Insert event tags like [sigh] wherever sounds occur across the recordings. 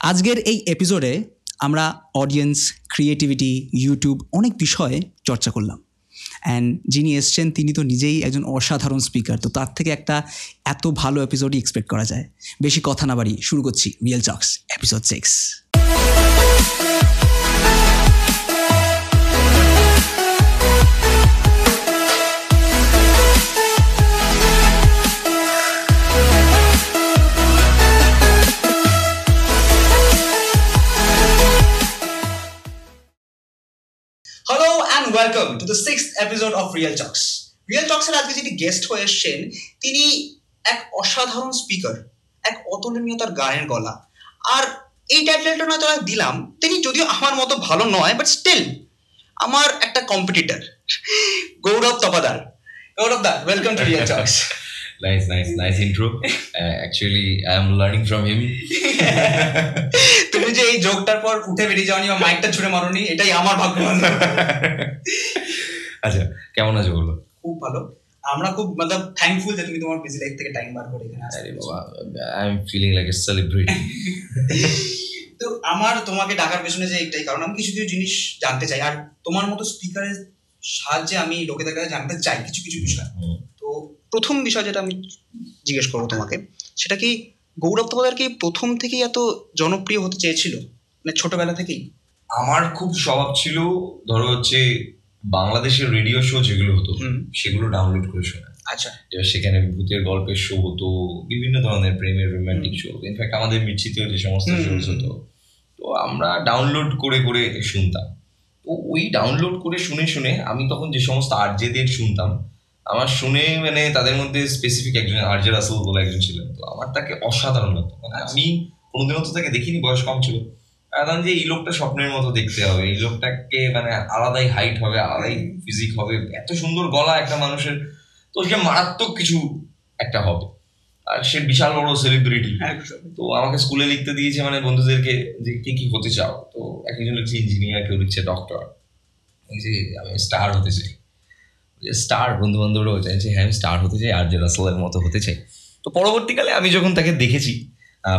আজকের এই এপিসোডে আমরা অডিয়েন্স ক্রিয়েটিভিটি ইউটিউব অনেক বিষয়ে চর্চা করলাম। অ্যান্ড যিনি এসছেন, তিনি তো নিজেই একজন অসাধারণ স্পিকার তো তার থেকে একটা এত ভালো এপিসোডই এক্সপেক্ট করা যায়। বেশি কথা না বাড়ি শুরু করছি real talks episode six hello welcome to the six episode of real talks real টক্সের আজকে যিনি গেস্ট হয়ে এসছেন, তিনি এক অসাধারণ স্পিকার এক অতুলনীয় তার গানের গলা। আর এই টাইটেলটা না তারা দিলাম, তিনি যদিও আমার মতো ভালো নয় বাট স্টিল আমার একটা competitor Gaurav Tapadar. Gaurav da welcome to real talks Nice, nice, nice intro. [laughs] Uh, actually, I am learning from him. [laughs] তুমি যে এই জোকটার পর উঠে বেরিয়ে যাওনি বা মাইকটা ছুড়ে মারোনি এটাই আমার ভাগ্যবান [laughs] আচ্ছা কেমন আছো বলো? খুব ভালো। আমরা খুব মতলব থ্যাঙ্কফুল যে তুমি তোমার বিজি লাইফ থেকে টাইম বার করে এখানে আরে। বাবা I am feeling like a celebrity তো আমার তোমাকে ডাকার পেছনে যে একটাই কারণ আমি কিছু কিছু জিনিস জানতে চাই। আর তোমার মতো স্পিকারের সাহায্যে আমি লোকেদের কাছে জানতে চাই কিছু কিছু বিষয়। প্রথম বিষয় যেটা আমি জিজ্ঞেস করব তোমাকে সেটা কি গৌরব তোমাদের কি প্রথম থেকেই এত জনপ্রিয় হতে চেয়েছিল? মানে ছোটবেলা থেকেই? আমার খুব স্বভাব ছিল ধরো হচ্ছে বাংলাদেশের রেডিও শো যেগুলো হতো সেগুলো ডাউনলোড করে শোনা। আচ্ছা। সেখানে ভূতের গল্পের শো হতো বিভিন্ন ধরনের প্রেমের রোমান্টিক শো ইনফ্যাক্ট আমাদের মির্চিতেও যে সমস্ত শোজ হতো তো আমরা ডাউনলোড করে করে শুনতাম। তো ওই ডাউনলোড করে শুনে শুনে আমি তখন যে সমস্ত আরজেদের শুনতাম আমার শুনে মানে তাদের মধ্যে স্পেসিফিক একজন আরজে রাসেল বলে একজন ছিলেন। তো আমার তাকে অসাধারণ লাগতো। মানে আমি কোনোদিনও তো তাকে দেখিনি বয়স কম ছিল। এখন যে এই লোকটা স্বপ্নের মতো দেখতে হবে এই লোকটাকে মানে আলাদাই হাইট হবে আলাদাই ফিজিক হবে এত সুন্দর গলা একটা মানুষের তো সে মারাত্মক কিছু একটা হবে। আর সে বিশাল বড় সেলিব্রিটি তো আমাকে স্কুলে লিখতে দিয়েছে মানে বন্ধুদেরকে যে কে কি হতে চাও। তো একজন লিখছে ইঞ্জিনিয়ার কেউ লিখছে ডক্টর যে আমি স্টার হতে চাই। স্টার বন্ধু বান্ধবরা বান্ধবরাও চাইছে হ্যাঁ আমি স্টার হতে চাই আর যে রাসেলের মতো হতে চাই। তো পরবর্তীকালে আমি যখন তাকে দেখেছি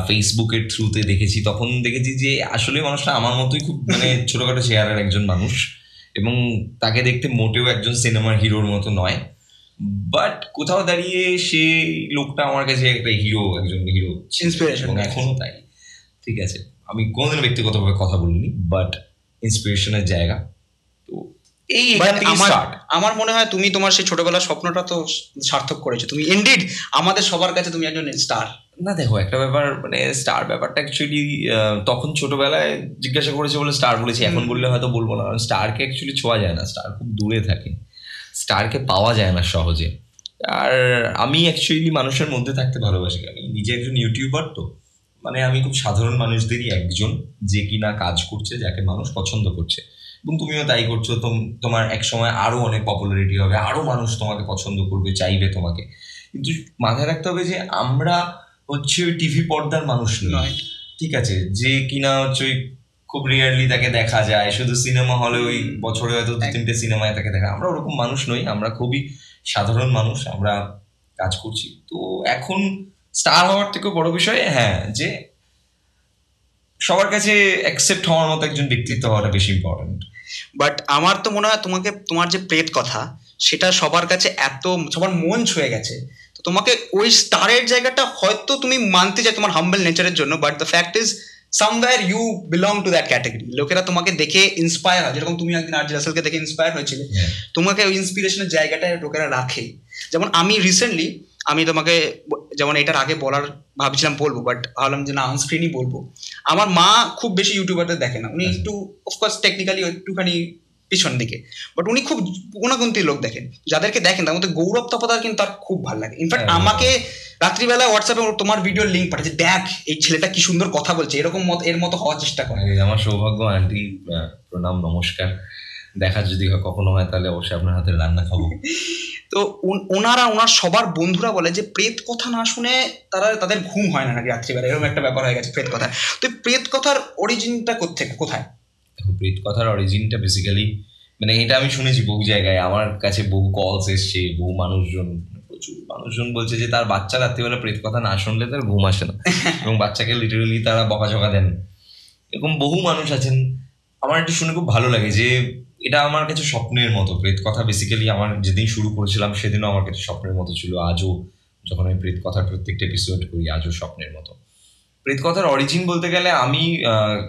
ফেসবুকের থ্রুতে দেখেছি তখন দেখেছি যে আসলে মানুষটা আমার মতোই খুব মানে [laughs] ছোটখাটো চেহারের একজন মানুষ এবং তাকে দেখতে মোটেও একজন সিনেমার হিরোর মতো নয়। বাট কোথাও দাঁড়িয়ে সে লোকটা আমার কাছে একটা হিরো একজন হিরো ইন্সপিরেশন এখনও তাই। ঠিক আছে আমি কোনোদিন ব্যক্তিগতভাবে কথা বলিনি বাট ইন্সপিরেশনের জায়গা। তো এই আমার আমার মনে হয় তুমি তোমার সেই ছোটবেলার স্বপ্নটা তো সার্থক করেছ। তুমি ইনডিড আমাদের সবার কাছে তুমি একজন স্টার না দেখো একটা ব্যাপার মানে স্টার ব্যাপারটা অ্যাকচুয়ালি তখন ছোটবেলায় জিজ্ঞাসা করেছে বলে স্টার বলেছি। এখন বললে হয়তো বলব না। কারণ স্টারকে অ্যাকচুয়ালি ছোঁয়া যায় না। স্টার খুব দূরে থাকে। স্টারকে পাওয়া যায় না সহজে। আর আমি অ্যাকচুয়ালি মানুষের মধ্যে থাকতে ভালোবাসি। আমি নিজে একজন ইউটিউবার তো। মানে আমি খুব সাধারণ মানুষদেরই একজন যে কিনা কাজ করছে যাকে মানুষ পছন্দ করছে। এবং তুমিও তাই করছ তোম- তোমার এক সময় আরও অনেক পপুলারিটি হবে আরও মানুষ তোমাকে পছন্দ করবে চাইবে তোমাকে। কিন্তু মাথায় রাখতে হবে যে আমরা হচ্ছে ওই টিভি পর্দার মানুষ নয় ঠিক আছে যে কিনা হচ্ছে ওই খুব রিয়ারলি তাকে দেখা যায় শুধু সিনেমা হলে ওই বছরে হয়তো দু তিনটে সিনেমায় তাকে দেখা আমরা ওরকম মানুষ নই আমরা খুবই সাধারণ মানুষ আমরা কাজ করছি। তো এখন স্টার হওয়ার থেকেও বড় বিষয় হ্যাঁ যে সবার কাছে অ্যাকসেপ্ট হওয়ার মতো একজন ব্যক্তিত্ব হওয়াটা বেশি ইম্পর্টেন্ট বাট আমার তো মনে হয় তোমাকে তোমার যে প্রেত কথা সেটা সবার কাছে এত সবার মন ছুঁয়ে গেছে। তো তোমাকে ওই স্টারের জায়গাটা হয়তো তুমি মানতে চাই তোমার হাম্বল নেচারের জন্য but the fact is somewhere you belong to that category লোকেরা তোমাকে দেখে ইন্সপায়ার হয়। যেরকম তুমি একদিন আর্জি রাসেলকে দেখে ইন্সপায়ার হয়েছিলে। তোমাকে ওই ইন্সপিরেশনের জায়গাটায় লোকেরা রাখে। যেমন আমি রিসেন্টলি আমি তোমাকে যেমন এটার আগে বলার ভাবছিলাম বলব বাট ভাবলাম যে না অন স্ক্রিনই বলব। আমার মা খুব বেশি ইউটিউবারদের দেখে না। উনি আচ্ছা। একটু অফকোর্স টেকনিক্যালি একটুখানি পিছন দিকে। বাট উনি খুব গুণাগুন্তি লোক দেখেন। যাদেরকে দেখেন তার মধ্যে গৌরব তপাদার কিন্তু তার খুব ভালো লাগে। ইনফ্যাক্ট হ্যাঁ, আমাকে রাত্রিবেলা হোয়াটসঅ্যাপে তোমার ভিডিও লিঙ্ক পাঠাচ্ছে দেখ এই ছেলেটা কি সুন্দর কথা বলছে। এরকম মত এর মতো হওয়ার চেষ্টা করে। আমার সৌভাগ্য আন্টি প্রণাম নমস্কার। দেখা যদি হয় কখনো হয় তাহলে অবশ্যই আপনার হাতের রান্না খাব। [laughs] তো ওনারা ওনার সবার বন্ধুরা বলে যে প্রেত কথা না শুনে তারা তাদের ঘুম হয় না নাকি রাত্রিবেলা। এরকম একটা ব্যাপার হয়ে গেছে প্রেত কথা তো প্রেত কথার অরিজিনটা কোথেকে কোথায়? দেখো প্রেত কথার অরিজিনটা বেসিক্যালি মানে এটা আমি শুনেছি বহু জায়গায়। আমার কাছে বহু কলস এসছে বহু মানুষজন প্রচুর মানুষজন বলছে যে তার বাচ্চা রাত্রিবেলা প্রেত কথা না শুনলে তার ঘুম আসে না। [laughs] এবং বাচ্চাকে লিটারেলি তারা বকাঝকা দেন। এরকম বহু মানুষ আছেন। আমার একটু শুনে খুব ভালো লাগে যে এটা আমার কাছে স্বপ্নের মতো প্রেত। কথা বেসিক্যালি আমার যেদিন শুরু করেছিলাম সেদিনও আমার কাছে স্বপ্নের মতো ছিল। আজও যখন আমি প্রেত কথার প্রত্যেকটা এপিসোড করি আজও স্বপ্নের মতো। প্রেত কথার অরিজিন বলতে গেলে আমি আহ,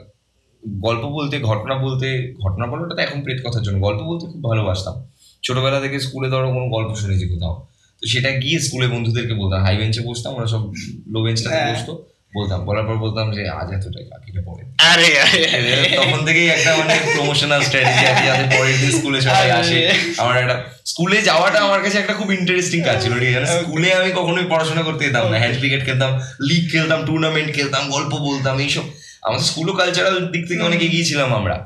গল্প বলতে ঘটনা বলতে ঘটনা বলাটা তো এখন প্রেত কথার জন্য। গল্প বলতে খুব ভালোবাসতাম। ছোটবেলা থেকে স্কুলে ধরো কোনো গল্প শুনেছি কোথাও। তো সেটা গিয়ে স্কুলে বন্ধুদেরকে বলতাম। হাই বেঞ্চে বসতাম ওরা সব লো বেঞ্চটাতে হ্যাঁ। বসতো। বলতাম বলার পর বলতাম যে আজ এতটাই কাকিটা পড়ে আরে আরে তখন থেকেই একটা মানে প্রমোশনাল স্ট্র্যাটেজি আছে যাতে পরের দিন স্কুলে সবাই আসে। আমার একটা স্কুলে যাওয়াটা আমার কাছে একটা খুব ইন্টারেস্টিং কাজ ছিল ঠিক আছে? স্কুলে আমি কখনোই পড়াশোনা করতে যেতাম না। হ্যান্ড ক্রিকেট খেলতাম লিগ খেলতাম টুর্নামেন্ট খেলতাম গল্প বলতাম এইসব। আমাদের স্কুলও কালচারাল দিক থেকে অনেক এগিয়ে ছিলাম আমরা।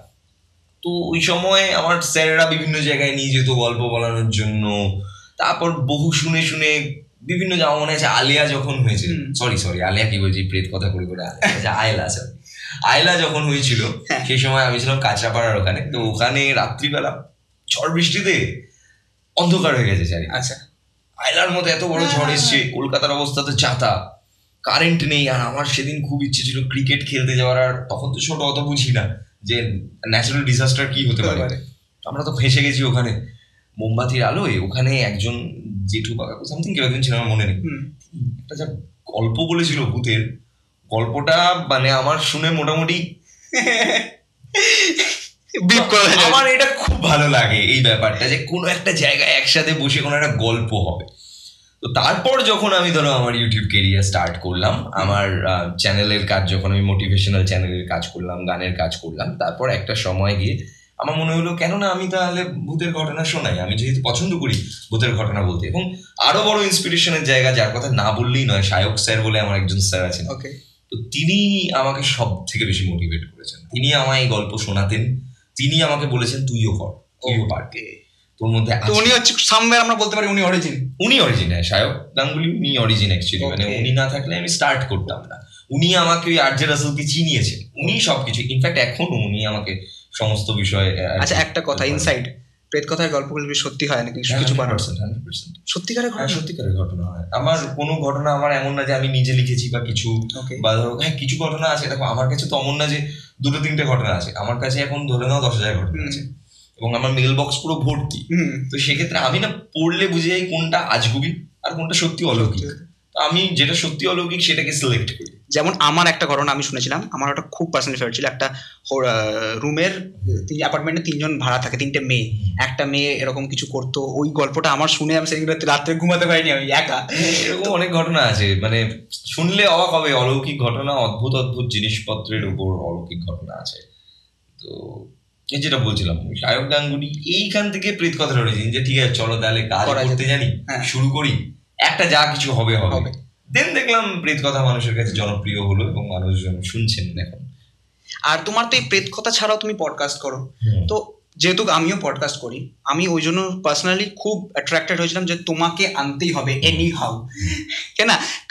তো ওই সময় আমার স্যারেরা বিভিন্ন জায়গায় নিয়ে যেত গল্প বলানোর জন্য। তারপর বহু শুনে শুনে বিভিন্ন যেমন মনে আছে আলিয়া যখন হয়েছে হুম। সরি সরি আলিয়া কি বলছি? প্রেত কথা করে করে আলিয়া। আচ্ছা, আয়লা sorry। আয়লা যখন হয়েছিল হ্যাঁ। সেই সময় আমি ছিলাম কাঁচরাপাড়ার ওখানে। তো ওখানে রাত্রিবেলা ঝড় বৃষ্টিতে অন্ধকার হয়ে গেছে চারি আচ্ছা। আয়লার মতো এত বড় ঝড় এসছে কলকাতার অবস্থা তো চাতা কারেন্ট নেই। আর আমার সেদিন খুব ইচ্ছে ছিল ক্রিকেট খেলতে যাওয়ার। আর তখন তো ছোট অত বুঝি না যে ন্যাচারাল ডিজাস্টার কি হতে পারে। আমরা তো ফেঁসে গেছি ওখানে। মোমবাতির আলোয় ওখানে একজন জেঠু বা সামথিং কেউ একজন ছিল আমার মনে নেই। একটা যা গল্প বলেছিল ভূতের গল্পটা মানে আমার শুনে মোটামুটি। আমার এটা খুব ভালো লাগে এই ব্যাপারটা যে কোনো একটা জায়গায় একসাথে বসে কোনো একটা গল্প হবে। তো তারপর যখন আমি ধরো আমার ইউটিউব কেরিয়ার স্টার্ট করলাম আমার চ্যানেলের কাজ যখন আমি মোটিভেশনাল চ্যানেলের কাজ করলাম গানের কাজ করলাম তারপর একটা সময় গিয়ে আমার মনে হলো কেননা আমি তাহলে ভূতের ঘটনা শোনাই আমি যেহেতু পছন্দ করি ভূতের ঘটনা বলতে। এবং আরও বড় ইন্সপিরেশনের জায়গা যার কথা না বললেই নয় সায়ক স্যার বলে আমার একজন স্যার আছেন। ওকে তো তিনি আমাকে সব থেকে বেশি মোটিভেট করেছেন। তিনি আমায় এই গল্প শোনাতেন তিনি আমাকে বলেছেন তুইও কর তুইও পার। তোর মধ্যে উনি হচ্ছে সামওয়্যার আমরা বলতে পারি উনি অরিজিন উনি অরিজিন হ্যাঁ সায়ক গাঙ্গুলি উনি অরিজিন অ্যাকচুয়ালি মানে উনি না থাকলে আমি স্টার্ট করতাম না। উনি আমাকে ওই আর্য রাসেলকে চিনিয়েছেন। উনি সবকিছু ইনফ্যাক্ট এখনও উনি আমাকে সমস্ত বিষয়ে আচ্ছা একটা কথা ইনসাইড প্রেত কথার গল্পগুলো কি সত্যি হয় নাকি? কিছু কিছু বানানো 100%, 100%, সত্যিকারের হ্যাঁ ঘটনা? সত্যিকারের ঘটনা হয়। আমার কোনো ঘটনা আমার এমন না যে আমি নিজে লিখেছি বা কিছু বা ধরো হ্যাঁ কিছু ঘটনা আছে দেখো আমার কাছে তো অমন না যে দুটো তিনটে ঘটনা আছে। আমার কাছে এখন ধরে নাও দশ হাজার ঘটনা আছে। এবং আমার মেল বক্স পুরো ভর্তি। তো সেক্ষেত্রে আমি না পড়লে বুঝে যাই কোনটা আজগুবি আর কোনটা সত্যি অলৌকিক। তো আমি যেটা সত্যি অলৌকিক সেটাকে সিলেক্ট করি। যেমন আমার একটা ঘটনা আমি শুনেছিলাম আমার ওটা খুব পার্সোনালি ফেভারিট ছিল একটা রুমের অ্যাপার্টমেন্টে তিনজন ভাড়া থাকে তিনটে মেয়ে একটা মেয়ে এরকম কিছু করতো ওই গল্পটা আমার শুনে আমি সেদিন রাত্রে ঘুমাতে পারিনি আমি একা এরকম অনেক ঘটনা আছে মানে শুনলে অবাক হবে অলৌকিক ঘটনা অদ্ভুত অদ্ভুত জিনিসপত্রের উপর অলৌকিক ঘটনা আছে তো এই যেটা বলছিলাম সায়ক গাঙ্গুলি এইখান থেকে প্রেত কথা রয়েছে যে ঠিক আছে চলো তাহলে কাজ করা করতে জানি হ্যাঁ। শুরু করি একটা যা কিছু হবে হবে। দেন দেখলাম প্রেত কথা মানুষের কাছে জনপ্রিয় হলো এবং মানুষজন শুনছেন এখন। আর তোমার তো এই প্রেত কথা ছাড়াও তুমি পডকাস্ট করো। তো যেহেতু আমিও পডকাস্ট করি আমি ওই জন্য পার্সোনালি খুব অ্যাট্রাক্টেড হয়েছিলাম যে তোমাকে আনতেই হবে এনি হাউ কেন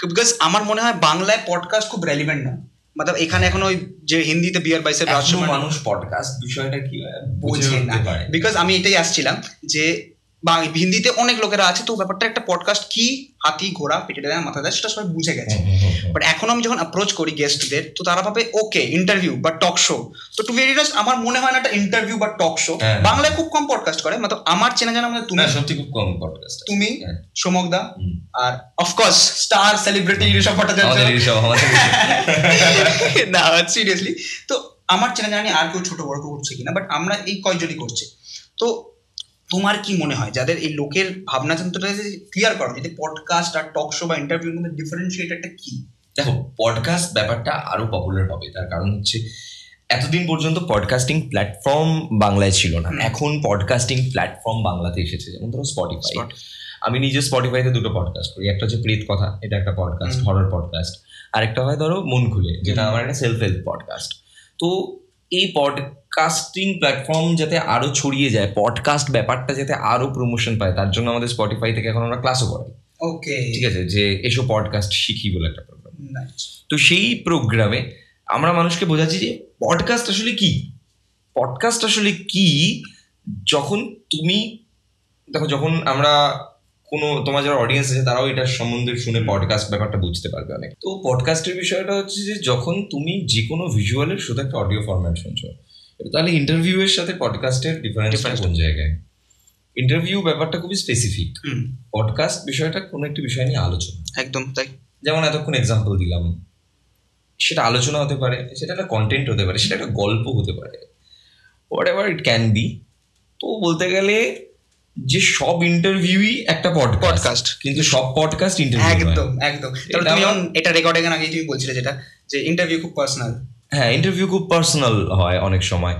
বিকজ আমার মনে হয় বাংলায় পডকাস্ট খুব রেলিভেন্ট না। মতলব এখানে এখন ওই যে হিন্দিতে বিয়ার বাইসের রাজকুমার মানুষ পডকাস্ট বিষয়টা কি বুঝে না। বিকজ আমি এটাই আসছিলাম যে বা হিন্দিতে অনেক লোকেরা আছে তো ব্যাপারটা একটা পডকাস্ট কি হাতি ঘোড়া পেটে দেয় মাথা দেয় সেটা সবাই বুঝে গেছে। বাট এখন আমি যখন অ্যাপ্রোচ করি গেস্টদের তো তারা ভাবে ওকে ইন্টারভিউ বা টক শো তো টু ভেরি আমার মনে হয় না একটা ইন্টারভিউ বা টক শো হ্যাঁ। বাংলায় খুব কম পডকাস্ট করে মানে আমার চেনা জানা মধ্যে তুমি। সত্যি খুব কম পডকাস্ট তুমি সোমক দা আর of course star celebrity Rishabh Bhattacharya না সিরিয়াসলি তো আমার চেনা জানি আর কেউ ছোট বড় করছে কিনা বাট আমরা এই কয়জনই করছে। তো তোমার কি মনে হয়? যাদের এই লোকের ভাবনা চিন্তাটা ক্লিয়ার করো। যদি পডকাস্ট আর টক শো বা ইন্টারভিউর মধ্যে ডিফারেন্সিয়েটারটা কি? দেখো পডকাস্ট ব্যাপারটা আরও পপুলার হবে। তার কারণ হচ্ছে এতদিন পর্যন্ত পডকাস্টিং প্ল্যাটফর্ম বাংলায় ছিল না। এখন পডকাস্টিং প্ল্যাটফর্ম বাংলাতে এসেছে। যেমন ধরো স্পটিফাই। আমি নিজে স্পটিফাইতে দুটো পডকাস্ট করি। একটা হচ্ছে প্রেত কথা এটা একটা পডকাস্ট। হরর পডকাস্ট আরেকটা হয় ধরো মন খুলে যেটা আমার একটা সেলফ হেল্প পডকাস্ট তো এই পডকাস্টিং প্ল্যাটফর্ম যাতে আরও ছড়িয়ে যায় পডকাস্ট ব্যাপারটা যাতে আরও প্রমোশন পায় তার জন্য আমাদের স্পটিফাই থেকে এখন আমরা ক্লাসও করাই। ওকে ঠিক আছে? যে এসো পডকাস্ট শিখি বলে একটা প্রোগ্রাম তো সেই প্রোগ্রামে আমরা মানুষকে বোঝাচ্ছি যে পডকাস্ট আসলে কি? পডকাস্ট আসলে কি? যখন তুমি দেখো যখন আমরা কোনো তোমার যারা অডিয়েন্স আছে তারাও এটার সম্বন্ধে শুনে পডকাস্ট ব্যাপারটা বুঝতে পারবে অনেক। তো পডকাস্টের বিষয়টা হচ্ছে যে যখন তুমি যে কোনো ভিজুয়ালের শুধু একটা অডিও ফরম্যাট শুনছো তাহলে ইন্টারভিউ এর সাথে পডকাস্টের ডিফারেন্সটা কোন জায়গায়? ইন্টারভিউ ব্যাপারটা খুবই স্পেসিফিক পডকাস্ট বিষয়টা কোনো একটি বিষয় নিয়ে আলোচনা। একদম তাই। যেমন এতক্ষণ এক্সাম্পল দিলাম সেটা আলোচনা হতে পারে সেটা একটা কন্টেন্ট হতে পারে সেটা একটা গল্প হতে পারে whatever it can be তো বলতে গেলে যে সব ইন্টারভিউই একটা পডকাস্ট কিন্তু সব পডকাস্ট ইন্টারভিউ একদম একদম। তাহলে তুমি এটা রেকর্ডিং এর আগে তুমি বলছিলে যেটা যে ইন্টারভিউ খুব পার্সোনাল হ্যাঁ ইন্টারভিউ খুব পার্সোনাল হয় অনেক সময়।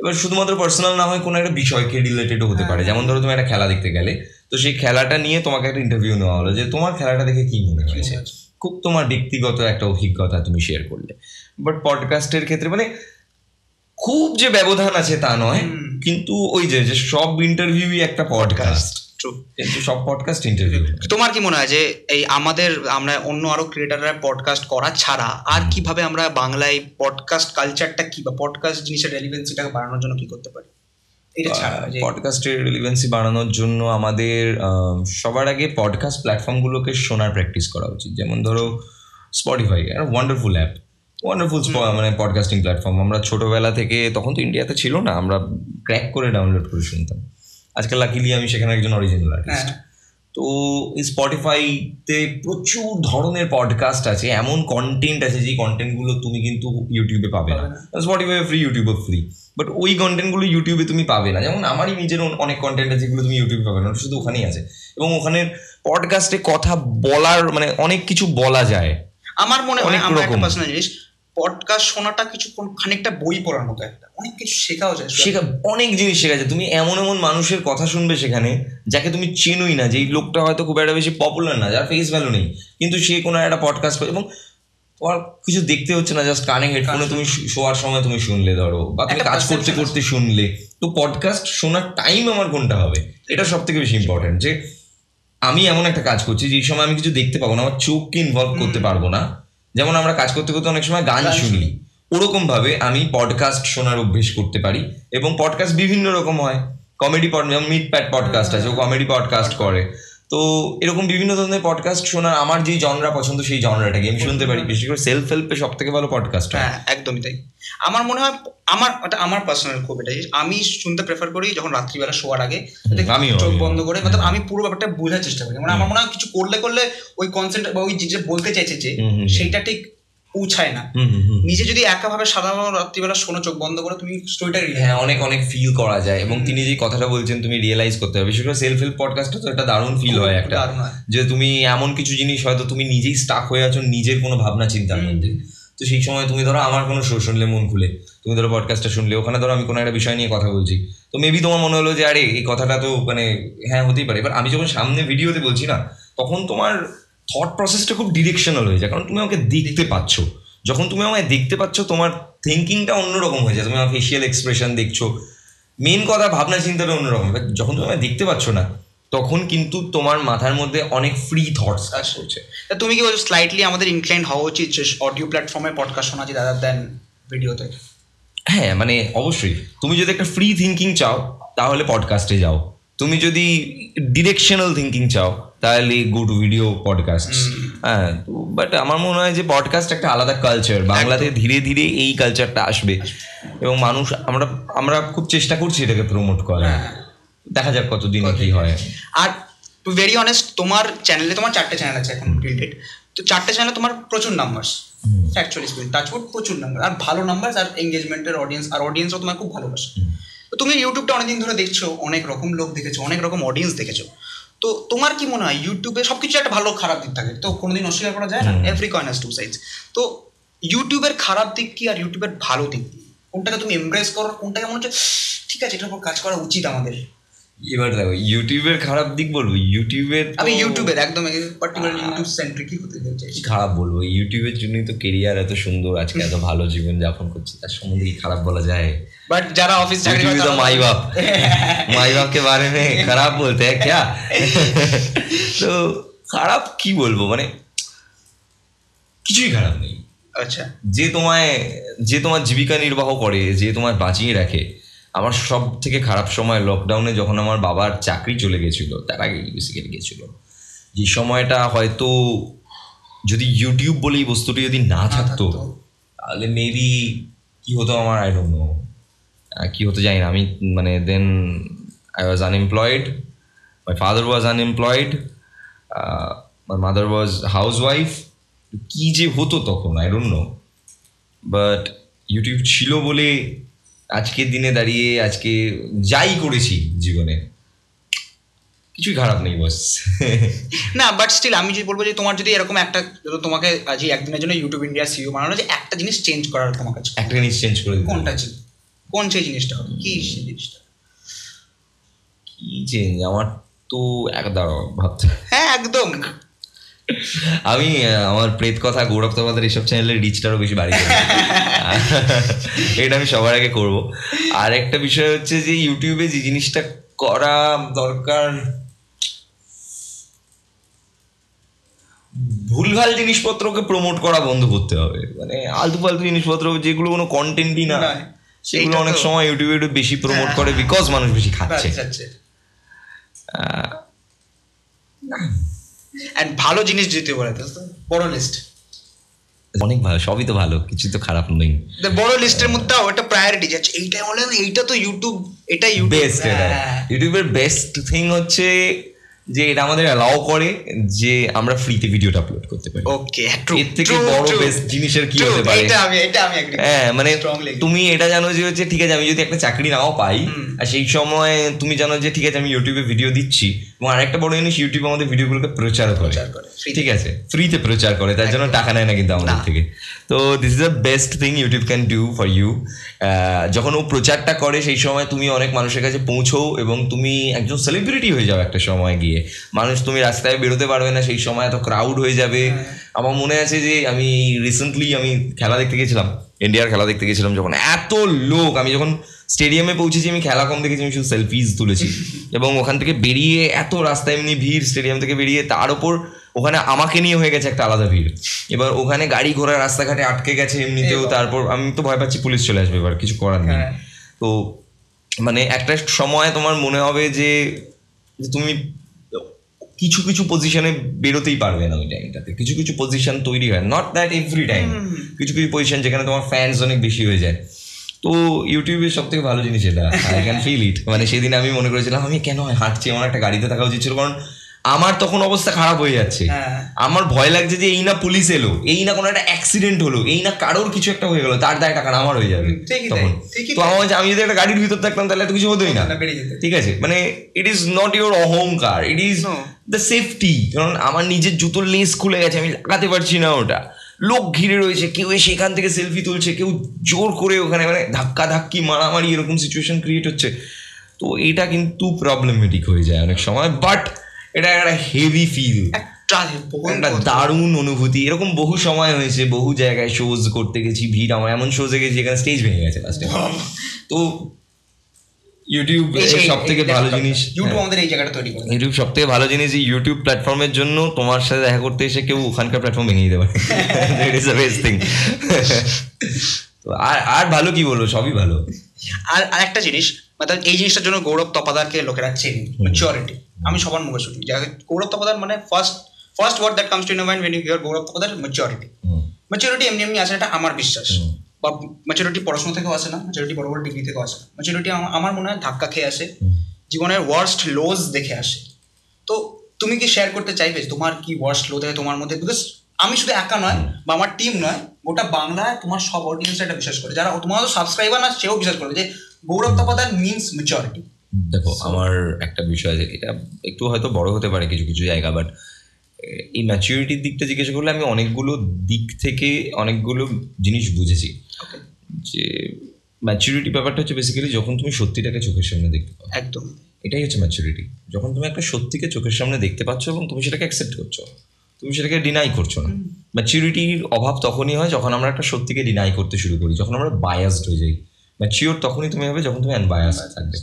এবার শুধুমাত্র পার্সোনাল না হয় কোনো একটা বিষয়কে রিলেটেডও হতে পারে। যেমন ধরো তুমি একটা খেলা দেখতে গেলে তো সেই খেলাটা নিয়ে তোমাকে একটা ইন্টারভিউ নেওয়া হলো যে তোমার খেলাটা দেখে কি মনে হয়েছে? খুব তোমার ব্যক্তিগত একটা অভিজ্ঞতা তুমি শেয়ার করলে। বাট পডকাস্টের ক্ষেত্রে মানে খুব যে ব্যবধান আছে তা নয় কিন্তু ওই যে যে সব ইন্টারভিউই একটা পডকাস্ট কিন্তু সব পডকাস্ট ইন্টারভিউ তোমার কি মনে হয় যে এই আমাদের আমরা অন্য আরও ক্রিয়েটাররা পডকাস্ট করা ছাড়া আর কীভাবে আমরা বাংলায় পডকাস্ট কালচারটা কি বা পডকাস্ট জিনিসের রেলিভেন্সিটাকে বাড়ানোর জন্য কি করতে পারি? এটা ছাড়া পডকাস্টের রিলিভেন্সি বাড়ানোর জন্য আমাদের সবার আগে পডকাস্ট প্ল্যাটফর্মগুলোকে শোনার প্র্যাকটিস করা উচিত। যেমন ধরো স্পটিফাই ওয়ান্ডারফুল অ্যাপ ওয়ান্ডারফুল মানে পডকাস্টিং প্ল্যাটফর্ম আমরা ছোটবেলা থেকে তখন তো ইন্ডিয়াতে ছিল না আমরা ক্র্যাক করে ডাউনলোড করে শুনতাম। আজকাল লাকিলি আমি সেখানে একজন অরিজিনাল আর্টিস্ট হ্যাঁ। তো এই স্পটিফাইতে প্রচুর ধরনের পডকাস্ট আছে এমন কন্টেন্ট আছে যে কন্টেন্টগুলো তুমি কিন্তু ইউটিউবে পাবে না। স্পটিফাই ফ্রি ইউটিউবে ফ্রি বাট ওই কন্টেন্টগুলো ইউটিউবে তুমি পাবে না। যেমন আমারই নিজের অনেক কন্টেন্ট আছে যেগুলো তুমি ইউটিউবে পাবে না শুধু ওখানেই আছে। এবং ওখানে পডকাস্টে কথা বলার মানে অনেক কিছু বলা যায়। আমার মনে হয় আমার একটা। পার্সোনাল জিনিস পডকাস্ট শোনাটা কিছু কোন- খানিকটা বই পড়ার মতো একটা। অনেক কিছু শেখাও যায় শেখা অনেক জিনিস শেখা যায়। তুমি এমন এমন মানুষের কথা শুনবে সেখানে যাকে তুমি চেনোই না যে এই লোকটা হয়তো খুব একটা বেশি পপুলার না যার ফেস ভ্যালু নেই। কিন্তু সে কোনো একটা পডকাস্ট করে এবং তোমার কিছু দেখতে হচ্ছে না জাস্ট কানে হেডফোনে তুমি শোয়ার সময় তুমি শুনলে ধরো বা তুমি কাজ করতে করতে শুনলে। তো পডকাস্ট শোনার টাইম আমার কোনটা হবে? এটা সব থেকে বেশি ইম্পর্টেন্ট যে আমি এমন একটা কাজ করছি যে সময় আমি কিছু দেখতে পাবো না আমার চোখকে ইনভলভ করতে পারব না। যেমন আমরা কাজ করতে করতে অনেক সময় গান শুনি। ওরকম ভাবে আমি পডকাস্ট শোনার অভ্যেস করতে পারি এবং পডকাস্ট বিভিন্ন রকম হয়। কমেডি পড যেমন মিট প্যাট পডকাস্ট আছে ও কমেডি পডকাস্ট করে। তো এরকম বিভিন্ন ধরনের পডকাস্ট শোনার আমার যেই জনরা পছন্দ সেই জনরাটাকে আমি শুনতে পারি বেশি করে সেলফ হেল্পে সব থেকে ভালো পডকাস্ট হ্যাঁ। একদমই তাই। আমার মনে হয় আমার এটা আমার পার্সোনাল খুব এটা আমি শুনতে প্রেফার করি যখন রাত্রিবেলা শোয়ার আগে। চোখ বন্ধ করে মানে আমি পুরো ব্যাপারটা বোঝার চেষ্টা করি। মানে আমার মনে হয় কিছু করলে করলে ওই কনসেন্ট বা ওই যে বলতে চাইছে যে। সেইটা ঠিক পৌঁছায় না। হুম হুম হুম। নিজে যদি একাভাবে সাধারণ রাত্রিবেলা শোনো চোখ বন্ধ করে তুমি স্টোরিটা হ্যাঁ অনেক অনেক ফিল করা যায় এবং তিনি যে কথাটা বলছেন তুমি রিয়েলাইজ করতে হবে। বিশেষ করে সেলফ হেল্প পডকাস্টটা তো একটা দারুণ ফিল হয় একটা। যে তুমি এমন কিছু জিনিস হয়তো তুমি নিজেই স্টাক হয়ে আছো নিজের কোনো ভাবনা চিন্তার মধ্যে। তো সেই সময় তুমি ধরো আমার কোনো শো শুনলে মন খুলে। তুমি ধরো পডকাস্টটা শুনলে ওখানে ধরো আমি কোনো একটা বিষয় নিয়ে কথা বলছি। তো মেবি তোমার মনে হলো যে আরে এই কথাটা তো মানে হ্যাঁ হতেই পারে। এবার আমি যখন সামনে ভিডিওতে বলছি না তখন তোমার থট প্রসেসটা খুব ডিরেকশনাল হয়ে যায়। কারণ তুমি আমাকে দেখতে পাচ্ছ। যখন তুমি আমায় দেখতে পাচ্ছ তোমার থিঙ্কিংটা অন্যরকম হয়ে যায়। তুমি আমার ফেসিয়াল এক্সপ্রেশন দেখছ। মেন কথা ভাবনা চিন্তাটা অন্যরকম। যখন তুমি আমায় দেখতে পাচ্ছ না তখন কিন্তু তোমার মাথার মধ্যে অনেক ফ্রি থটস করছে। তা তুমি কি বলছো স্লাইটলি আমাদের ইনক্লাইন হওয়া উচিত যে অডিও প্ল্যাটফর্মে পডকাস্ট শোনা যে দাদা দেন ভিডিওতে হ্যাঁ মানে অবশ্যই। তুমি যদি একটা ফ্রি থিঙ্কিং চাও তাহলে পডকাস্টে যাও। তুমি যদি ডিরেকশনাল থিঙ্কিং চাও তাহলে গো টু ভিডিও পডকাস্ট হ্যাঁ বাট আমার মনে হয় যে পডকাস্ট একটা আলাদা কালচার বাংলাতে ধীরে ধীরে এই কালচারটা আসবে। এবং মানুষ আমরা আমরা খুব চেষ্টা করছি এটাকে প্রমোট করার। হ্যাঁ। দেখা যাক কতদিন কি হয়। আর টু ভেরি অনেস্ট তোমার চ্যানেলে তোমার চারটে চ্যানেল আছে এখন রিলেটেড তো চারটে চ্যানেলে তোমার প্রচুর নাম্বারস অ্যাকচুয়ালি স্পিড টাচউড প্রচুর নাম্বার আর ভালো নাম্বার আর এঙ্গেজমেন্টের অডিয়েন্স আর অডিয়েন্সও তোমার খুব ভালোবাসে। তো তুমি ইউটিউবটা অনেকদিন ধরে দেখছ অনেক রকম লোক দেখেছ অনেক রকম অডিয়েন্স দেখেছ। তো তোমার কি মনে হয় ইউটিউবে সব কিছু একটা ভালো খারাপ দিক থাকে? তো কোনোদিন অস্বীকার করা যায় না। এভরি কয়েন হ্যাজ টু সাইজ তো ইউটিউবের খারাপ দিক কি আর ইউটিউবের ভালো দিক কি? কোনটাকে তুমি এমব্রেস করো? কোনটাকে মনে হচ্ছে ঠিক আছে এটার উপর কাজ করা উচিত আমাদের। এবার দেখো ইউটিউবের খারাপ দিক বলব? ইউটিউবের আমি ইউটিউবের একদম পার্টিকুলার ইউটিউব হতে চাইছি খারাপ বলব? ইউটিউবের জন্যই তো কেরিয়ার এত সুন্দর আজকে এত ভালো জীবন যাপন তার সম্বন্ধে খারাপ বলা যায়? বাট যারা অফিস চাকরি করে মাই বাপ [laughs] মাই বাপকে বারে খারাপ বলতে হ্যাঁ [laughs] তো খারাপ কি বলব? মানে কিছুই খারাপ নেই। আচ্ছা। যে তোমায় যে তোমার জীবিকা নির্বাহ করে যে তোমায় বাঁচিয়ে রাখে আমার সব থেকে খারাপ সময় লকডাউনে যখন আমার বাবার চাকরি চলে গেছিল তার আগে বেসিক্যালি গেছিল যে সময়টা হয়তো যদি ইউটিউব বলে এই বস্তুটি যদি না থাকতো। তাহলে মেবি কি হতো আমার? আই ডোন্ট নো কি হতো জানি না। আমি মানে then I was unemployed my father was unemployed my mother was housewife কী যে হতো তখন I don't know but YouTube ছিল বলে আজকের দিনে দাঁড়িয়ে আজকে যাই করেছি জীবনে কিছুই খারাপ নেই বস। [laughs] না বাট স্টিল আমি যদি বলব যে তোমার যদি এরকম একটা তোমাকে আজ একদিনের জন্য ইউটিউব ইন্ডিয়া সিও বানানো যে একটা জিনিস চেঞ্জ করার তোমার কাছে। একটা জিনিস চেঞ্জ করে কোনটা ছিল কোন সেই জিনিসটা হবে? কি সেই জিনিসটা? কি চেঞ্জ আমার তো এক দাঁড়াও ভাবতে হ্যাঁ একদম। আমি আমার প্রেত কথা গৌরব তোমাদের এইসব চ্যানেলের রিচটারও বেশি বাড়িয়ে [laughs] এটা আমি সবার আগে করব। আর একটা বিষয় হচ্ছে যে ইউটিউবে যে জিনিসটা করা দরকার ভুলভাল জিনিসপত্রকে প্রমোট করা বন্ধ করতে হবে। মানে আলতু ফালতু জিনিসপত্র যেগুলো কোনো কন্টেন্টই না। সেগুলো অনেক সময় ইউটিউবে একটু বেশি প্রমোট করে বিকজ মানুষ বেশি খাচ্ছে। অ্যান্ড ভালো জিনিস যদি বলে বড় লিস্ট অনেক ভালো সবই তো ভালো কিছু তো খারাপ নেই। বড় লিস্টের মধ্যে ওটা প্রায়োরিটি যাচ্ছে এইটা বলে এইটা তো ইউটিউব এটা ইউটিউব বেস্ট ইউটিউবের বেস্ট থিং হচ্ছে যে এটা আমাদের অ্যালাউ করে যে আমরা ফ্রিতে ভিডিওটা আপলোড করতে পারি। ওকে ট্রু এর থেকে বড় বেস্ট জিনিসের কি হতে পারে? এটা আমি এটা আমি agree. হ্যাঁ মানে তুমি এটা জানো যে হচ্ছে ঠিক আছে আমি যদি একটা চাকরি নাও পাই আর সেই সময় তুমি জানো যে ঠিক আছে আমি ইউটিউবে ভিডিও দিচ্ছি এবং আরেকটা বড় জিনিস ইউটিউব আমাদের ভিডিওগুলোকে প্রচার করে। প্রচার করে, ঠিক আছে ফ্রিতে প্রচার করে তার জন্য টাকা নেয় না কিন্তু আমাদের। থেকে। তো this is the best thing YouTube can do for you যখন ও প্রচারটা করে সেই সময় তুমি অনেক মানুষের কাছে পৌঁছো এবং তুমি একজন সেলিব্রিটি হয়ে যাও একটা সময় গিয়ে। মানুষ তুমি রাস্তায় বেরোতে পারবে না সেই সময় এত ক্রাউড হয়ে যাবে। আমার মনে আছে যে আমি রিসেন্টলি আমি খেলা দেখতে গেছিলাম ইন্ডিয়ার খেলা দেখতে গেছিলাম যখন। এত লোক আমি যখন স্টেডিয়ামে পৌঁছেছি আমি খেলা কম দেখেছি আমি শুধু সেলফিজ তুলেছি। [laughs] এবং ওখান থেকে বেরিয়ে এত রাস্তায় এমনি ভিড় স্টেডিয়াম থেকে বেরিয়ে তার ওপর ওখানে আমাকে নিয়ে হয়ে গেছে একটা আলাদা ভিড়। এবার ওখানে গাড়ি ঘোড়া রাস্তাঘাটে আটকে গেছে এমনিতেও তারপর আমি তো ভয় পাচ্ছি পুলিশ চলে আসবে এবার কিছু করার নেই। হ্যাঁ। তো মানে একটা সময় তোমার মনে হবে যে তুমি কিছু কিছু পজিশনে বেরোতেই পারবে না ওই টাইমটাতে কিছু কিছু পজিশন তৈরি হয় নট দ্যাট এভরি টাইম কিছু কিছু পজিশন যেখানে তোমার ফ্যান্স অনেক বেশি হয়ে যায়। তো ইউটিউবের সব থেকে ভালো জিনিস এটা আই ক্যান ফিল ইট মানে সেদিন আমি মনে করেছিলাম আমি কেন হাঁটছি? আমার একটা গাড়িতে থাকা উচিত ছিল কারণ আমার তখন অবস্থা খারাপ হয়ে যাচ্ছে। হ্যাঁ। আমার ভয় লাগছে যে এই না পুলিশ এলো এই না কোনো একটা অ্যাক্সিডেন্ট হলো এই না কারোর কিছু একটা হয়ে গেলো তার দায় টাকা আমার হয়ে যাবে তখন। তো আমার আমি যদি একটা গাড়ির ভিতর থাকতাম তাহলে এত কিছু হতোই না। ঠিক আছে? মানে ইট ইজ নট ইউর অহংকার ইট ইজ. দ্য সেফটি কারণ আমার নিজের জুতোর লেস খুলে গেছে আমি লাগাতে পারছি না ওটা। লোক ঘিরে রয়েছে কেউ এসে এখান থেকে সেলফি তুলছে কেউ জোর করে ওখানে মানে ধাক্কা ধাক্কি মারামারি এরকম সিচুয়েশন ক্রিয়েট হচ্ছে। তো এটা কিন্তু প্রবলেমেটিক হয়ে যায় অনেক সময় বাট এটা একটা হেভি ফিল একটা দারুণ অনুভূতি। এরকম বহু সময় হয়েছে বহু জায়গায় শোজ করতে গেছি ভিড় আমার এমন শোজে গেছি যেখানে স্টেজ ভেঙে গেছে লাস্টে তো ইউটিউব সব থেকে ভালো জিনিস ইউটিউব হ্যাঁ। আমাদের এই জায়গাটা তৈরি করে। ইউটিউব সব থেকে ভালো জিনিস ইউটিউব প্ল্যাটফর্মের জন্য তোমার সাথে দেখা করতে এসে কেউ ওখানকার প্ল্যাটফর্ম ভেঙে দিতে পারে। It is the best thing আর আর ভালো কি বলব? সবই ভালো। আর আরেকটা জিনিস মানে এই জিনিসটার জন্য গৌরব তপাদারকে লোকেরা চেনে ম্যাচুরিটি আমি সবার মুখে শুনি। গৌরব তপাদার মানে first first word that comes to in mind when you hear Gaurav Tapadar maturity hmm, maturity এমনি এমনি আসে এটা আমার বিশ্বাস। বা ম্যাচুরিটি পড়াশোনা থেকেও আসে না ম্যাচুরিটি বড় বড় ডিগ্রি থেকেও আসে না। ম্যাচুরিটি আমার মনে হয় ধাক্কা খেয়ে আসে। জীবনের ওয়ার্স্ট লোজ দেখে আসে। তো তুমি কি শেয়ার করতে চাইবে যে তোমার কি ওয়ার্স্ট লো দেখে তোমার মধ্যে? বিকজ আমি শুধু একা নয় বা আমার টিম নয় গোটা বাংলায় তোমার সব অডিয়েন্স এটা বিশ্বাস করে। যারা তোমার সাবস্ক্রাইবার না সেও বিশ্বাস করে যে গৌরব তপাদার মিনস ম্যাচুরিটি দেখো আমার একটা বিষয় আছে এটা একটু হয়তো বড় হতে পারে কিছু কিছু জায়গা বাট এই ম্যাচুরিটির দিকটা জিজ্ঞেস করলে আমি অনেকগুলো দিক থেকে অনেকগুলো জিনিস বুঝেছি। যে ম্যাচুরিটি ব্যাপারটা হচ্ছে বেসিক্যালি যখন তুমি সত্যিটাকে চোখের সামনে দেখতে পাও একদম। এটাই হচ্ছে ম্যাচুরিটি যখন তুমি একটা সত্যিকে চোখের সামনে দেখতে পাচ্ছ এবং তুমি সেটাকে অ্যাকসেপ্ট করছ তুমি সেটাকে ডিনাই করছ না। ম্যাচুরিটির অভাব তখনই হয় যখন আমরা একটা সত্যিকে ডিনাই করতে শুরু করি যখন আমরা বায়াসড হয়ে যাই। ম্যাচিওর তখনই তুমি হবে যখন তুমি আনবায়াসড থাকবে।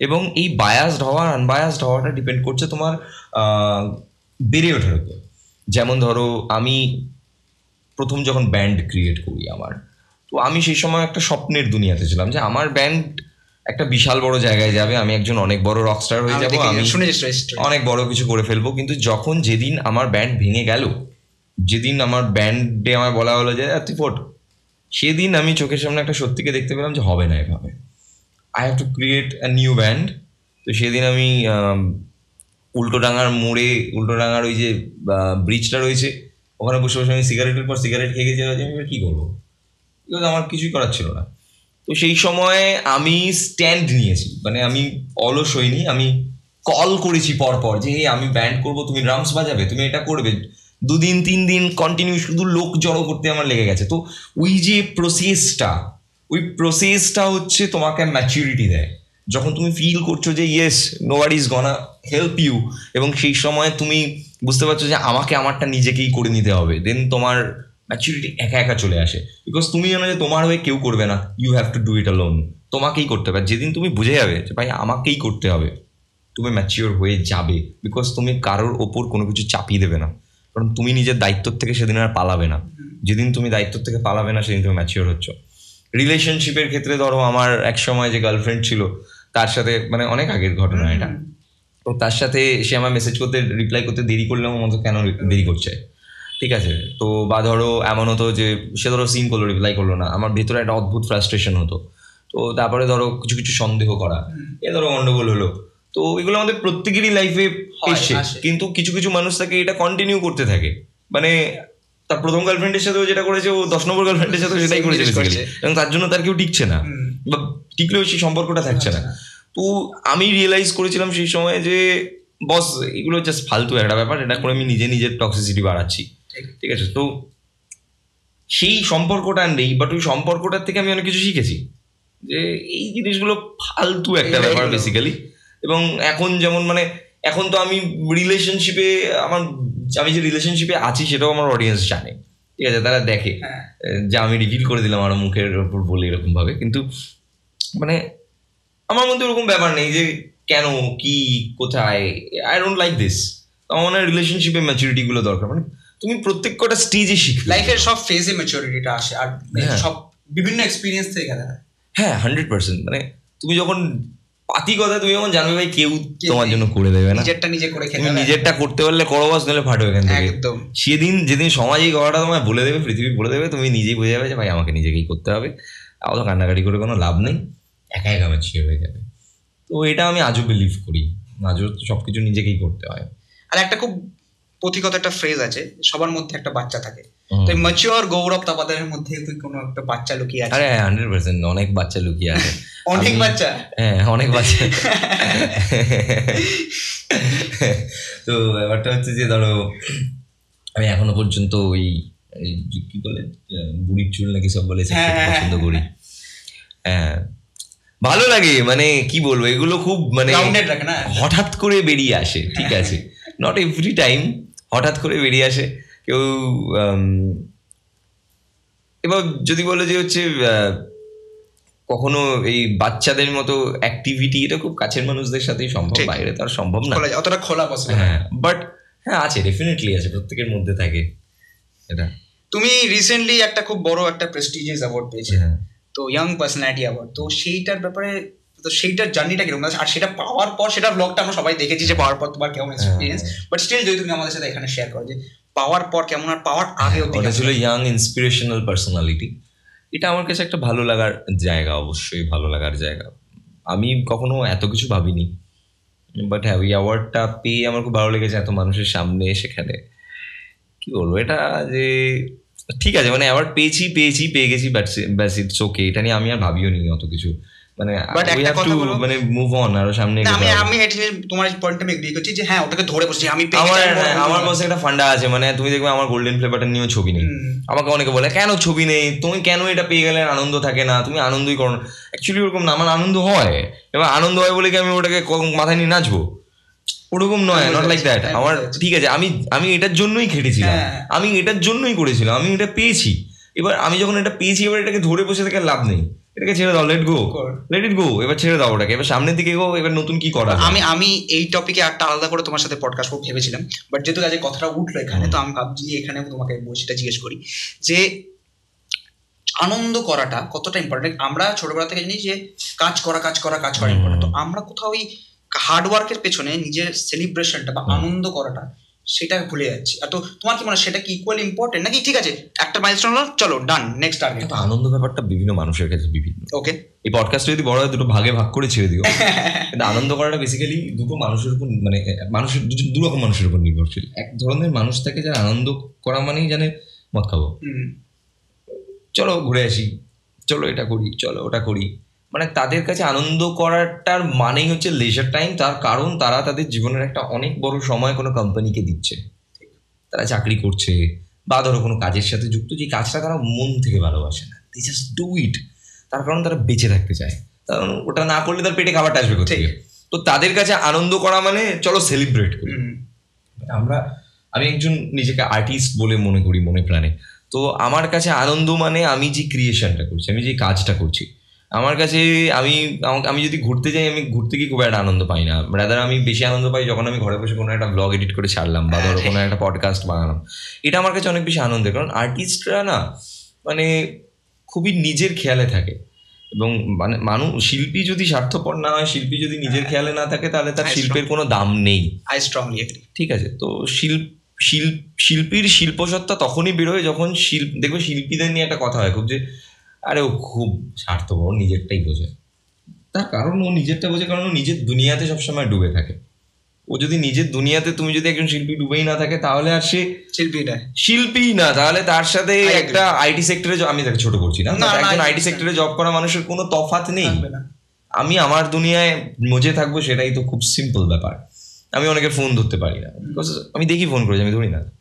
এবং এই বায়াসড হওয়া আনবায়াসড হওয়াটা ডিপেন্ড করছে তোমার বেড়ে ওঠার উপর যেমন ধরো আমি প্রথম যখন ব্যান্ড ক্রিয়েট করি আমার তো আমি সেই সময় একটা স্বপ্নের দুনিয়াতে ছিলাম যে আমার ব্যান্ড একটা বিশাল বড় জায়গায় যাবে আমি একজন অনেক বড় রকস্টার হয়ে যাব আমি। অনেক বড় কিছু করে ফেলব কিন্তু যখন যেদিন আমার ব্যান্ড ভেঙে গেল যেদিন আমার ব্যান্ডে আমায় বলা হলো যে "আহ, তুই ফোট। সেদিন আমি চোখের সামনে একটা সত্যিকে দেখতে পেলাম যে হবে না এভাবে। I have to create a new band তো সেদিন আম, উল্টোডাঙার মোড়ে উল্টোডাঙার ওই যে ব্রিজটা রয়েছে ওখানে বসে বসে আমি সিগারেটের পর সিগারেট খেয়ে গেছি আমি এবার কী করব? আমার কিছুই করার ছিল না। তো সেই সময় আমি স্ট্যান্ড নিয়েছি মানে আমি অলস হইনি আমি কল করেছি পরপর যে "এই, আমি ব্যান্ড করব তুমি ড্রামস বাজাবে তুমি এটা করবে। দুদিন তিন দিন কন্টিনিউ শুধু লোক জড়ো করতে আমার লেগে গেছে। তো ওই যে প্রসেসটা ওই প্রসেসটা হচ্ছে তোমাকে ম্যাচুরিটি দেয়। যখন তুমি ফিল করছ যে yes no is gonna help you এবং সেই সময় তুমি বুঝতে পারছ যে, আমাকে আমারটা নিজেকেই করে নিতে হবে। দেন তোমার ম্যাচুরিটি একা একা চলে আসে। বিকজ তুমি জানো যে, তোমার হয়ে কেউ করবে না। You have to do it alone তোমাকেই করতে হবে। যেদিন তুমি বুঝে যাবে যে, ভাই, আমাকেই করতে হবে, তুমি ম্যাচিওর হয়ে যাবে। বিকজ তুমি কারোর ওপর কোনো কিছু চাপিয়ে দেবে না। কারণ তুমি নিজের দায়িত্ব থেকে সেদিন আর পালাবে না। যেদিন তুমি দায়িত্ব থেকে পালাবে না, সেদিন তুমি ম্যাচিওর হচ্ছ। রিলেশনশিপের ক্ষেত্রে ধরো, আমার এক সময় যে গার্লফ্রেন্ড ছিল তার সাথে মানে অনেক আগের ঘটনা এটা। তো তার সাথে সে আমার মেসেজ করতে রিপ্লাই করতে দেরি করলে আমার মতো কেন দেরি করছে? ঠিক আছে? তো বা ধরো এমন হতো যে সে ধরো সিন করল রিপ্লাই করল না। আমার ভেতরে একটা অদ্ভুত ফ্রাস্ট্রেশন হতো। তো তারপরে ধরো কিছু কিছু সন্দেহ করা। এ ধরো গন্ডগোল হলো। তো এগুলো আমাদের প্রত্যেকেরই লাইফে আসে। কিন্তু কিছু কিছু মানুষ থাকে এটা কন্টিনিউ করতে থাকে। মানে তার প্রথম গার্লফ্রেন্ডের সাথেও যেটা করেছে ও দশ নম্বর গার্লফ্রেন্ডের সাথেও সেটাই। করছে। এবং তার জন্য তার কেউ টিকছে না। বা টিকলেও সেই সম্পর্কটা থাকছে না। তো আমি রিয়েলাইজ করেছিলাম সেই সময় যে বস এগুলো জাস্ট ফালতু একটা ব্যাপার এটা করে আমি নিজে নিজের টক্সিসিটি বাড়াচ্ছি। ঠিক। আছে? তো সেই সম্পর্কটা নেই বাট ওই সম্পর্কটার থেকে আমি অনেক কিছু শিখেছি। যে এই জিনিসগুলো ফালতু একটা ব্যাপার। বেসিক্যালি এবং এখন যেমন মানে এখন তো আমি রিলেশনশিপে আমার আমি যে রিলেশনশিপে আছি সেটাও আমার অডিয়েন্স জানে। ঠিক আছে? তারা দেখে। হ্যাঁ। যে আমি রিভিল করে দিলাম আমার মুখের ওপর বলে এরকম ভাবে। কিন্তু মানে আমার মধ্যে ওরকম ব্যাপার নেই যে কেন কি কোথায় আই ডোন্ট লাইক দিস আমার মনে হয় রিলেশনশিপে ম্যাচুরিটি গুলো দরকার। মানে তুমি প্রত্যেক কটা স্টেজে শিখবে লাইফের সব ফেজে ম্যাচুরিটিটা আসে আর হ্যাঁ। সব বিভিন্ন এক্সপিরিয়েন্স থেকে গেলে হ্যাঁ হান্ড্রেড পার্সেন্ট মানে তুমি যখন পাতি কথা তুমি যখন জানবে ভাই কেউ কেউ তোমার জন্য করে দেবে না। নিজেরটা নিজে করে খেতে নিজেরটা করতে পারলে করো বাস নাহলে ফাটো এখান থেকে। একদম। সেদিন যেদিন সমাজ এই কথাটা তোমায় বলে দেবে পৃথিবী বলে দেবে তুমি নিজেই বুঝে যাবে যে ভাই আমাকে নিজেকেই করতে হবে। অত কান্নাকাটি করে কোনো লাভ নেই। একা একা ম্যাচিওর হয়ে যাবে। তো এটা আমি আজও বিলিভ করি। আজও সব কিছু নিজেকেই করতে হয়। আর একটা খুব পথিগত একটা ফ্রেজ আছে সবার মধ্যে একটা বাচ্চা থাকে। তো ম্যাচিওর গৌরব তাপাদের মধ্যে তুই কোনো একটা বাচ্চা লুকিয়ে আছে আরে হান্ড্রেড পার্সেন্ট অনেক বাচ্চা লুকিয়ে আছে। [laughs] অনেক বাচ্চা? হ্যাঁ অনেক বাচ্চা। [laughs] তো ব্যাপারটা হচ্ছে যে ধরো আমি এখনও পর্যন্ত ওই এই কি বলে বুড়ির চুল নাকি সব বলে হ্যাঁ, হ্যাঁ, পছন্দ করি। হ্যাঁ ভালো লাগে মানে কি বলব এগুলো খুব মানে হঠাৎ করে বেরিয়ে আসে ঠিক আছে। নট এভরি টাইম হঠাৎ করে বেরিয়ে আসে। কেউ এবার যদি বলে যে হচ্ছে কখনো এই বাচ্চাদের মতো অ্যাক্টিভিটি এটা খুব কাছের মানুষদের সাথেই সম্ভব বাইরে তো আর সম্ভব না। অতটা খোলা পসিবল হ্যাঁ বাট হ্যাঁ আছে ডেফিনেটলি আছে প্রত্যেকের মধ্যে থাকে। এটা। তুমি রিসেন্টলি একটা খুব বড় একটা প্রেস্টিজিয়াস অ্যাওয়ার্ড পেয়েছে। হ্যাঁ। তো ইয়াং পার্সোনালিটি অ্যাওয়ার্ড তো সেইটার ব্যাপারে তো সেইটার জার্নিটা কীরকম? আর সেটা পাওয়ার পর সেটা ব্লগটা আমরা সবাই দেখেছি যে পাওয়ার পর তোমার কেমন এক্সপিরিয়েন্স বাট স্টিল যদি তুমি আমাদের সাথে এখানে শেয়ার করো যে পাওয়ার পর কেমন আর পাওয়ার আগে ওটা ছিল ইয়াং ইন্সপিরেশনাল পার্সোনালিটি এটা আমার কাছে একটা ভালো লাগার জায়গা অবশ্যই ভালো লাগার জায়গা। আমি কখনো এত কিছু ভাবিনি। বাট হ্যাঁ ওই অ্যাওয়ার্ডটা পেয়ে আমার খুব ভালো লেগেছে এত মানুষের সামনে সেখানে কি বলব? এটা যে ঠিক আছে মানে অ্যাওয়ার্ড পেয়েছি পেয়েছি পেয়ে গেছি ব্যাস ইটস ওকে এটা নিয়ে আমি আর ভাবিও নি অত কিছু। মানে মানে মুভ অন আরও সামনে না আমি আমি তোমার পয়েন্টটা আমি এগ্রি করছি যে হ্যাঁ ওটাকে ধরে বসছি। আমি আমার আমার। বসে একটা ফান্ডা আছে মানে তুমি দেখবে আমার গোল্ডেন ফ্লেভারটা নিয়েও ছবি নেই। আমাকে অনেকে বলে কেন ছবি নেই? তুমি কেন এটা পেয়ে গেলে আনন্দ থাকে না? তুমি আনন্দই করো অ্যাকচুয়ালি ওরকম না আমার আনন্দ হয়। এবার আনন্দ হয় বলে কি আমি ওটাকে মাথায় নিয়ে নাচবো? ওরকম নয় নট লাইক দ্যাট আমার ঠিক আছে আমি আমি এটার জন্যই খেটেছিলাম। হ্যাঁ। আমি এটার জন্যই করেছিলাম আমি এটা পেয়েছি। এবার আমি যখন এটা পেয়েছি এবার এটাকে ধরে বসে থেকে লাভ নেই। এটাকে ছেড়ে দাও লেট গো লেট ইট গো এবার ছেড়ে দাও ওটাকে। এবার সামনের দিকে গো এবার নতুন কি করা আমি আমি এই টপিকে একটা আলাদা করে তোমার সাথে পডকাস্ট করব ভেবেছিলাম। বাট যেহেতু আজকে কথাটা উঠল এখানে তো আমি ভাবছি এখানে তোমাকে সেটা জিজ্ঞেস করি যে আনন্দ করাটা কতটা ইম্পর্টেন্ট আমরা ছোটবেলা থেকে জানি যে কাজ করা কাজ করা কাজ করা ইম্পর্টেন্ট তো আমরা কোথাও হার্ডওয়ার্কের পেছনে নিজের সেলিব্রেশনটা বা আনন্দ করাটা সেটা ভুলে যাচ্ছি। আর তো তোমার কি মনে হয় সেটা কি ইকুয়াল ইম্পর্টেন্ট নাকি ঠিক আছে একটা মাইলস্টোন হলো চলো ডান নেক্সট টার্গেট আনন্দ ব্যাপারটা বিভিন্ন মানুষের কাছে বিভিন্ন। ওকে এই পডকাস্ট যদি বড় হয় দুটো ভাগে ভাগ করে ছেড়ে দিও। [laughs] কিন্তু আনন্দ করাটা বেসিক্যালি দুটো মানুষের উপর মানে মানুষের দু- রকম মানুষের উপর নির্ভরশীল। এক ধরনের মানুষ থাকে যারা আনন্দ করা মানেই জানে মদ খাব। চলো ঘুরে আসি। চলো এটা করি চলো ওটা করি। মানে তাদের কাছে আনন্দ করাটার মানেই হচ্ছে লেজার টাইম তার কারণ তারা তাদের জীবনের একটা অনেক বড় সময় কোনো কোম্পানিকে দিচ্ছে। তারা চাকরি করছে বা ধরো কোনো কাজের সাথে যুক্ত যে কাজটা তারা মন থেকে ভালোবাসে না। দে জাস্ট ডু ইট তার কারণ তারা বেঁচে থাকতে চায়। কারণ ওটা না করলে তার পেটে খাবারটা আসবে কোথেকে? তো তাদের কাছে আনন্দ করা মানে চলো সেলিব্রেট করি। আমরা আমি একজন নিজেকে আর্টিস্ট বলে মনে করি মনে প্রাণে। তো আমার কাছে আনন্দ মানে আমি যে ক্রিয়েশনটা করছি আমি যে কাজটা করছি আমার কাছে আমি আমি যদি ঘুরতে যাই আমি ঘুরতে গিয়ে খুব একটা আনন্দ পাই না। রাদার আমি বেশি আনন্দ পাই যখন আমি ঘরে বসে কোনো একটা ব্লগ এডিট করে ছাড়লাম বা ধরো কোনো একটা পডকাস্ট বানালাম। এটা আমার কাছে অনেক বেশি আনন্দের কারণ আর্টিস্টরা না মানে খুবই নিজের খেয়ালে থাকে। এবং মানে মানুষ শিল্পী যদি স্বার্থপর না হয় শিল্পী যদি নিজের খেয়ালে না থাকে তাহলে তার শিল্পের কোনো দাম নেই। আই স্ট্রংলি ঠিক আছে তো শিল্প শিল্প শিল্পীর শিল্পসত্তা তখনই বেরোয় যখন শিল্প দেখবে শিল্পীদের নিয়ে একটা কথা হয় খুব যে আরে ও খুব স্বার্থপর ও নিজেরটাই বোঝে। তার কারণ ও নিজেরটা বোঝে কারণ ও নিজের দুনিয়াতে সবসময় ডুবে থাকে। ও যদি নিজের দুনিয়াতে তুমি যদি একজন শিল্পী ডুবেই না থাকে তাহলে আর সে শিল্পীরা শিল্পী না। তাহলে তার সাথে একটা আইটি সেক্টরে আমি তাকে ছোট করছি না। না, না, একজন আইটি সেক্টরে জব করা মানুষের কোনো তফাৎ নেই। না। আমি আমার দুনিয়ায় মজে থাকব সেটাই তো খুব সিম্পল ব্যাপার। আমি অনেকের ফোন ধরতে পারি না। বিকজ আমি দেখি ফোন করেছি আমি ধরি না।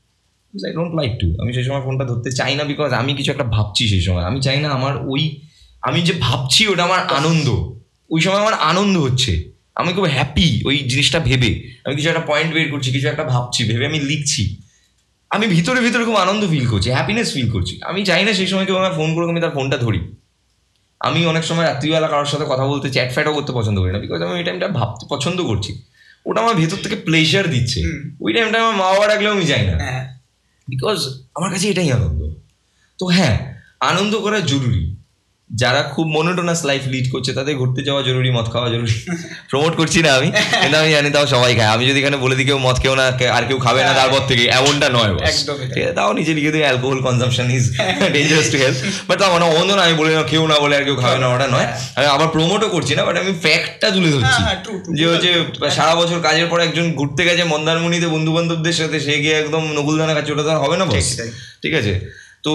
আই ডোন্ট লাইক টু আমি সেই সময় ফোনটা ধরতে চাই না বিকজ আমি কিছু একটা ভাবছি সেই সময়। আমি চাই না আমার ওই আমি যে ভাবছি ওটা আমার আনন্দ। ওই সময় আমার আনন্দ হচ্ছে। আমি খুব হ্যাপি ওই জিনিসটা ভেবে। আমি কিছু একটা পয়েন্ট বের করছি কিছু একটা ভাবছি ভেবে আমি লিখছি। আমি ভিতরে ভিতরে খুব আনন্দ ফিল করছি হ্যাপিনেস ফিল করছি। আমি চাই না সেই সময় কেউ আমার ফোন করে আমি তার ফোনটা ধরি। আমি অনেক সময় রাত্রিবেলা কারোর সাথে কথা বলতে চ্যাট ফ্যাটও করতে পছন্দ করি না বিকজ আমি ওই টাইমটা ভাবতে পছন্দ করছি। ওটা আমার ভেতর থেকে প্লেজার দিচ্ছে। ওই টাইমটা আমার মা বাবা ডাকলেও আমি যাই না। হ্যাঁ। বিকজ আমার কাছে এটাই আনন্দ। তো হ্যাঁ আনন্দ করা জরুরি। যারা খুব মনোটোনাস লাইফ লিড করছে তাদের ঘুরতে যাওয়া জরুরি মদ খাওয়া জরুরি। প্রমোট করছি না আমি কিন্তু আমি জানি তাও সবাই খায়। আমি যদি এখানে বলে দিই কেউ মদ কেউ না আর কেউ খাবে না তারপর থেকে এমনটা নয় তাও নিজে লিখে দিই alcohol consumption is dangerous to health but তাও মানে অন্য না আমি বলি না কেউ না বলে আর কেউ খাবে না ওটা নয়। আমি আবার প্রমোটও করছি না বাট আমি ফ্যাক্টটা তুলে ধরছি। হ্যাঁ, true, true. যে হচ্ছে সারা বছর কাজের পর একজন ঘুরতে গেছে মন্দারমণিতে বন্ধু বান্ধবদের সাথে সে গিয়ে একদম নকুলদানা খাচ্ছে ওটা তো হবে না। ঠিক আছে? তো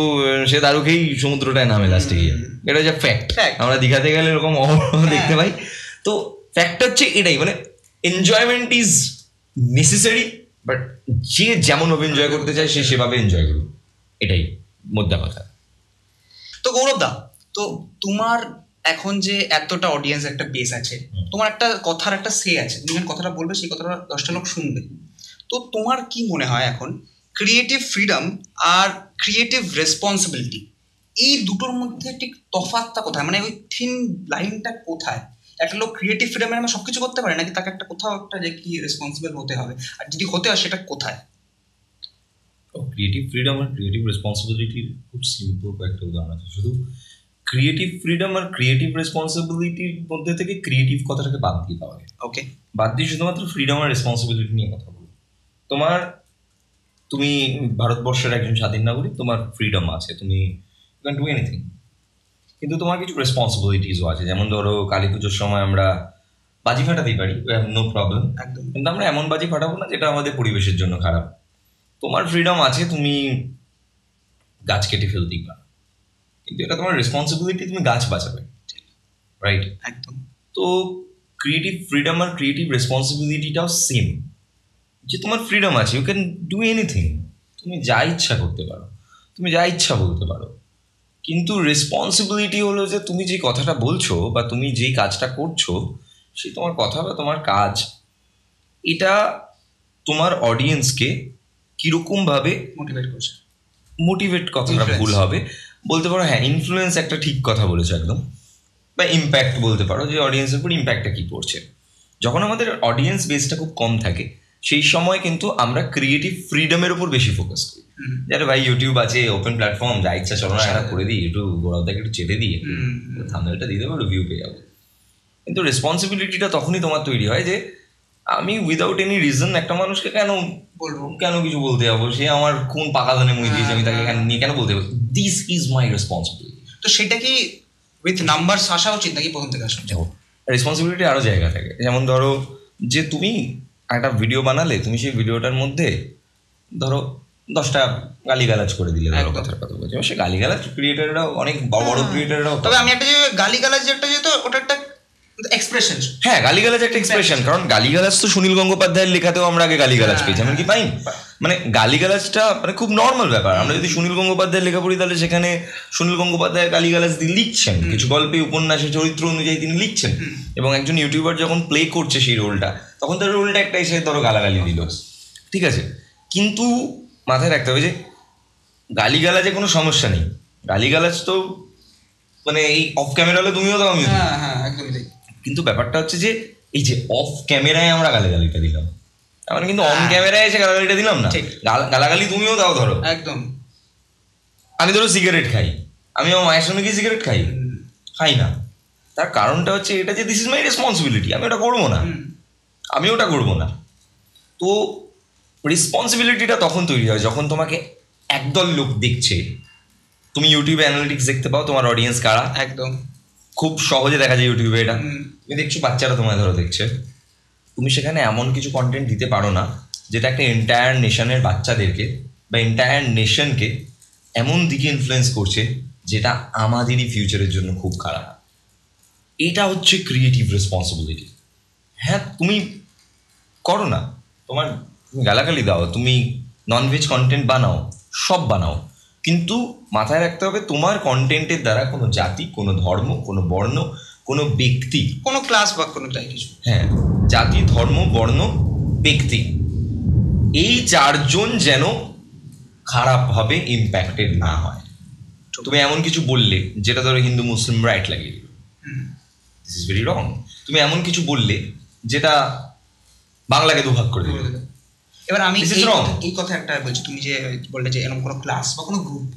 সে দারু খেয়েই সমুদ্রটায় নামে লাস্টে গিয়ে। এটা হচ্ছে ফ্যাক্ট. আমরা দীঘাতে গেলে এরকম অহরহ দেখতে পাই। তো ফ্যাক্টটা হচ্ছে এটাই মানে এনজয়মেন্ট ইজ নেসেসারি বাট যে যেমনভাবে এনজয় করতে চায় সে সেভাবে এনজয় করুক। এটাই মোদ্দা কথা। তো গৌরব দা তো তোমার এখন যে এতটা অডিয়েন্স একটা বেস আছে তোমার একটা কথার একটা সে আছে। তুমি কথাটা বলবে সেই কথাটা দশটা লোক শুনবে। তো তোমার কি মনে হয় এখন ক্রিয়েটিভ ফ্রিডম আর ক্রিয়েটিভ রেসপন্সিবিলিটি এই দুটোর মধ্যে ঠিক তফাৎটা কোথায়? মানে ওই থিন লাইনটা কোথায়? একটা লোক ক্রিয়েটিভ ফ্রিডমের সব কিছু করতে পারে নাকি তাকে একটা কোথাও একটা যে কি রেসপন্সিবল হতে হবে? আর যদি হতে হয় সেটা কোথায়? ক্রিয়েটিভ ফ্রিডম আর ক্রিয়েটিভ রেসপন্সিবিলিটির খুব সিম্পল কয়েকটা উদাহরণ আছে। শুধু ক্রিয়েটিভ ফ্রিডম আর ক্রিয়েটিভ রেসপন্সিবিলিটির মধ্যে থেকে ক্রিয়েটিভ কথাটাকে বাদ দিয়ে দেওয়া ওকে বাদ দিয়ে শুধুমাত্র ফ্রিডম আর রেসপন্সিবিলিটি নিয়ে কথা বলি তোমার তুমি ভারতবর্ষের একজন স্বাধীন নাগরিক তোমার ফ্রিডম আছে তুমি ইউ ক্যান ডু এনিথিং কিন্তু তোমার কিছু রেসপন্সিবিলিটিসও আছে যেমন ধরো কালী পুজোর সময় আমরা বাজি ফাটাতেই পারি নো প্রবলেম একদম। কিন্তু আমরা এমন বাজি ফাটাবো না যেটা আমাদের পরিবেশের জন্য খারাপ। তোমার ফ্রিডম আছে তুমি গাছ কেটে ফেলতেই পারো। কিন্তু এটা তোমার রেসপন্সিবিলিটি তুমি গাছ বাঁচাবে। রাইট একদম। তো ক্রিয়েটিভ ফ্রিডম আর ক্রিয়েটিভ রেসপন্সিবিলিটিটাও সেম যে তোমার ফ্রিডম আছে ইউ ক্যান ডু এনিথিং তুমি যা ইচ্ছা করতে পারো। তুমি যা ইচ্ছা বলতে পারো। কিন্তু রেসপন্সিবিলিটি হলো যে তুমি যে কথাটা বলছো বা তুমি যেই কাজটা করছ সে তোমার কথা বা তোমার কাজ এটা তোমার অডিয়েন্সকে কীরকমভাবে মোটিভেট করছে। মোটিভেট কথাটা ভুল হবে। বলতে পারো হ্যাঁ ইনফ্লুয়েন্স একটা ঠিক কথা বলেছ একদম। বা ইম্প্যাক্ট বলতে পারো যে অডিয়েন্সের উপর ইম্প্যাক্টটা কী পড়ছে। যখন আমাদের অডিয়েন্স বেসটা খুব কম থাকে সেই সময় কিন্তু আমরা ক্রিয়েটিভ ফ্রিডমের উপর বেশি ফোকাস করি। হুম। যে আরে ভাই ইউটিউব আছে ওপেন প্ল্যাটফর্ম যা ইচ্ছা চলো না একটা করে দিই একটু গোড়াওটাকে একটু চেটে দিই হুম, থামনেলটা দিয়ে দেবো রিভিউ পেয়ে যাব। কিন্তু রেসপন্সিবিলিটিটা তখনই তোমার তৈরি হয় যে আমি উইদাউট এনি রিজন একটা মানুষকে কেন বলব? কেন কিছু বলতে যাব? সে আমার কোন পাকা ধানে মুই দিয়েছে আমি তাকে কেন- নিয়ে কেন বলতে যাব? দিস ইজ মাই রেসপন্সিবিলিটি তো সেটা কি উইথ নাম্বার আসা উচিত নাকি প্রথম থেকে আসা রেসপন্সিবিলিটি আরও জায়গা থাকে। যেমন ধরো যে তুমি একটা ভিডিও বানালে তুমি সেই ভিডিওটার মধ্যে ধরো দশটা গালিগালাজ করে দিলে একদম। কথার কথা বলছি। সে গালিগালাজ ক্রিয়েটাররাও অনেক বড় বড় ক্রিয়েটাররাও তবে আমি একটা যে গালিগালাজ একটা যেহেতু ওটা একটা এক্সপ্রেশন হ্যাঁ গালিগালাজ একটা এক্সপ্রেশন কারণ গালিগালাজ তো সুনীল গঙ্গোপাধ্যায়ের লেখাতেও আমরা আগে গালিগালাজ হ্যাঁ, পেয়েছি। আমি কি পাইনি মানে গালিগালাজটা মানে খুব নর্মাল ব্যাপার। আমরা যদি সুনীল গঙ্গোপাধ্যায়ের লেখা পড়ি তাহলে সেখানে সুনীল গঙ্গোপাধ্যায় গালিগালাজ দিয়ে লিখছেন। কিছু গল্পে উপন্যাসে চরিত্র অনুযায়ী তিনি লিখছেন। এবং একজন ইউটিউবার যখন প্লে করছে সেই রোলটা তখন তার রোলটা একটা এসে ধরো গালাগালি দিল। ঠিক আছে? কিন্তু মাথায় রাখতে হবে যে গালিগালাজে কোনো সমস্যা নেই। গালিগালাজ তো মানে এই অফ ক্যামেরা হলে তুমিও দাও আমিও হ্যাঁ হ্যাঁ একদমই তাই কিন্তু ব্যাপারটা হচ্ছে যে এই যে অফ ক্যামেরায় আমরা গালাগালিটা দিলাম। আমরা কিন্তু অন। ক্যামেরায় এসে গালাগালিটা দিলাম না। গালাগালি তুমিও দাও ধরো। একদম। আমি ধরো সিগারেট খাই। আমি আমার মায়ের সঙ্গে কি সিগারেট খাই? খাই না। তার কারণটা হচ্ছে এটা যে দিস ইজ মাই রেসপন্সিবিলিটি আমি ওটা করব না। আমি ওটা করব না। তো রেসপন্সিবিলিটিটা তখন তৈরি হয় যখন তোমাকে একদল লোক দেখছে। তুমি ইউটিউবে অ্যানালিটিক্স দেখতে পাও তোমার অডিয়েন্স কারা? একদম। খুব সহজে দেখা যায় ইউটিউবে এটা। তুমি দেখছ বাচ্চারা তোমায় ধরো দেখছে। তুমি সেখানে এমন কিছু কন্টেন্ট দিতে পারো না যেটা একটা এন্টায়ার নেশনের বাচ্চাদেরকে বা এন্টায়ার নেশনকে এমন দিকে ইনফ্লুয়েন্স করছে যেটা আমাদেরই ফিউচারের জন্য খুব খারাপ। এটা হচ্ছে ক্রিয়েটিভ রেসপন্সিবিলিটি হ্যাঁ তুমি করো না। তোমার গালাগালি দাও তুমি ননভেজ কন্টেন্ট বানাও সব বানাও। কিন্তু মাথায় রাখতে হবে তোমার কন্টেন্টের দ্বারা কোনো জাতি কোনো ধর্ম কোনো বর্ণ কোনো ব্যক্তি কোনো ক্লাস বা কোনো তাই কিছু। হ্যাঁ জাতি ধর্ম বর্ণ ব্যক্তি এই চারজন যেন খারাপভাবে ইম্প্যাক্টেড না হয়। তুমি এমন কিছু বললে যেটা ধরো হিন্দু মুসলিম রাইট লাগিয়ে দিল। দিস ইজ ভেরি রং তুমি এমন কিছু বললে যেটা বাংলাকে দুভাগ করে দিল। এবার আমি এই কথা- একটা বলছি তুমি যে বললে যে এরকম কোনো ক্লাস বা কোনো গ্রুপ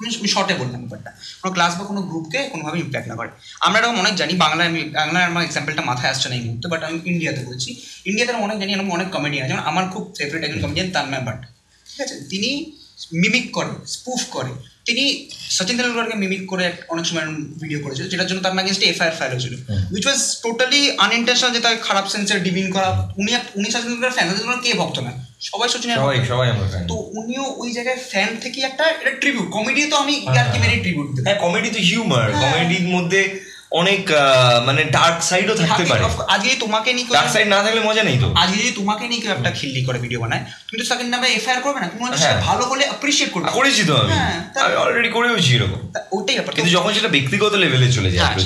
আমি শর্টে বললাম ব্যাপারটা কোনো ক্লাস বা কোনো গ্রুপকে কোনোভাবে ইম্প্যাক্ট না করে। আমরা এরকম অনেক জানি বাংলায় আমি বাংলায় আমার এক্সাম্পলটা মাথায় আসছে না এই মুহূর্তে বাট আমি ইন্ডিয়াতে বলছি। ইন্ডিয়াতে আমি অনেক জানি এরকম অনেক কমেডিয়ান আছে যেমন আমার খুব ফেভারিট একজন কমেডিয়ান তার ভাট। ঠিক আছে? তিনি মিমিক করে স্পুফ করে। তিনি সচিন তেন্ডুলকরকে মিমিক করে অনেক সময় ভিডিও করেছিল যেটার জন্য তার এগেনস্টে এফআইআর ফাইল হয়েছিল। উইচ ওয়াজ টোটালি আনইন্টেনশনাল যে তাকে খারাপ সেন্সের ডিবিং করা। উনি উনি সচিন তেন্ডুলকার ফ্যান কে ভক্ত না। সবাই সচিনের সবাই সবাই আমরা তো উনিও ওই জায়গায় ফ্যান থেকে একটা এটা ট্রিবিউট কমেডি তো আমি ইয়ার্কি মেরে ট্রিবিউট দেবো হ্যাঁ কমেডি তো হিউমার হ্যাঁ। কমেডির মধ্যে অনেক মানে ডার্ক সাইডও থাকতে পারে। আজকে তোমাকে নিয়ে ডার্ক সাইড না থাকলে মজা নেই তো। আজকে যদি তোমাকে নিয়ে কেউ একটা খিল্লি করে ভিডিও বানায় তুমি তো সেকেন্ড নামে এফআইআর করবে না তুমি হ্যাঁ। ভালো হলে অ্যাপ্রিশিয়েট করবে। করেছি তো আমি। হ্যাঁ, আমি অলরেডি করেওছি এরকম। ওটাই ব্যাপার। কিন্তু যখন সেটা ব্যক্তিগত লেভেলে চলে যায় হ্যাঁ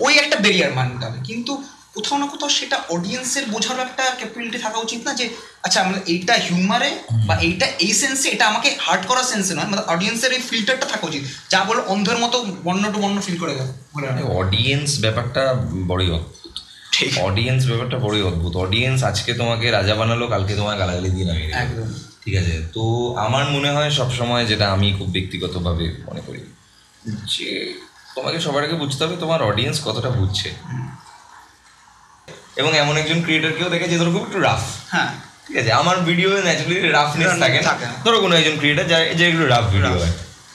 ওই একটা ব্যারিয়ার মানতে হবে। কিন্তু কোথাও না কোথাও সেটা অডিয়েন্সের বোঝার একটা ক্যাপাবিলিটি থাকা উচিত না যে আচ্ছা আমরা এইটা হিউমারে বা এইটা এই সেন্সে এটা আমাকে হার্ট করার সেন্সে নয় মানে অডিয়েন্সের এই ফিল্টারটা থাকা উচিত। যা বলে অন্ধের মতো বন্য টু বন্য ফিল করে গেল অডিয়েন্স ব্যাপারটা বড়ই অদ্ভুত। ঠিক। অডিয়েন্স ব্যাপারটা বড়ই অদ্ভুত। অডিয়েন্স আজকে তোমাকে রাজা বানালো কালকে তোমার গালাগালি দিয়ে নামিয়ে একদম। ঠিক আছে? তো আমার মনে হয় সব সময় যেটা আমি খুব ব্যক্তিগতভাবে মনে করি যে তোমাকে সবার আগে বুঝতে হবে তোমার অডিয়েন্স কতটা বুঝছে। এবং এমন একজন ক্রিয়েটারকেও দেখে যে ধরো খুব একটু রাফ হ্যাঁ। ঠিক আছে? আমার ভিডিও ন্যাচারালি রাফনেস থাকে না। ধরো কোনো একজন ক্রিয়েটার যার যে একটু রাফ ভিডিও হয়।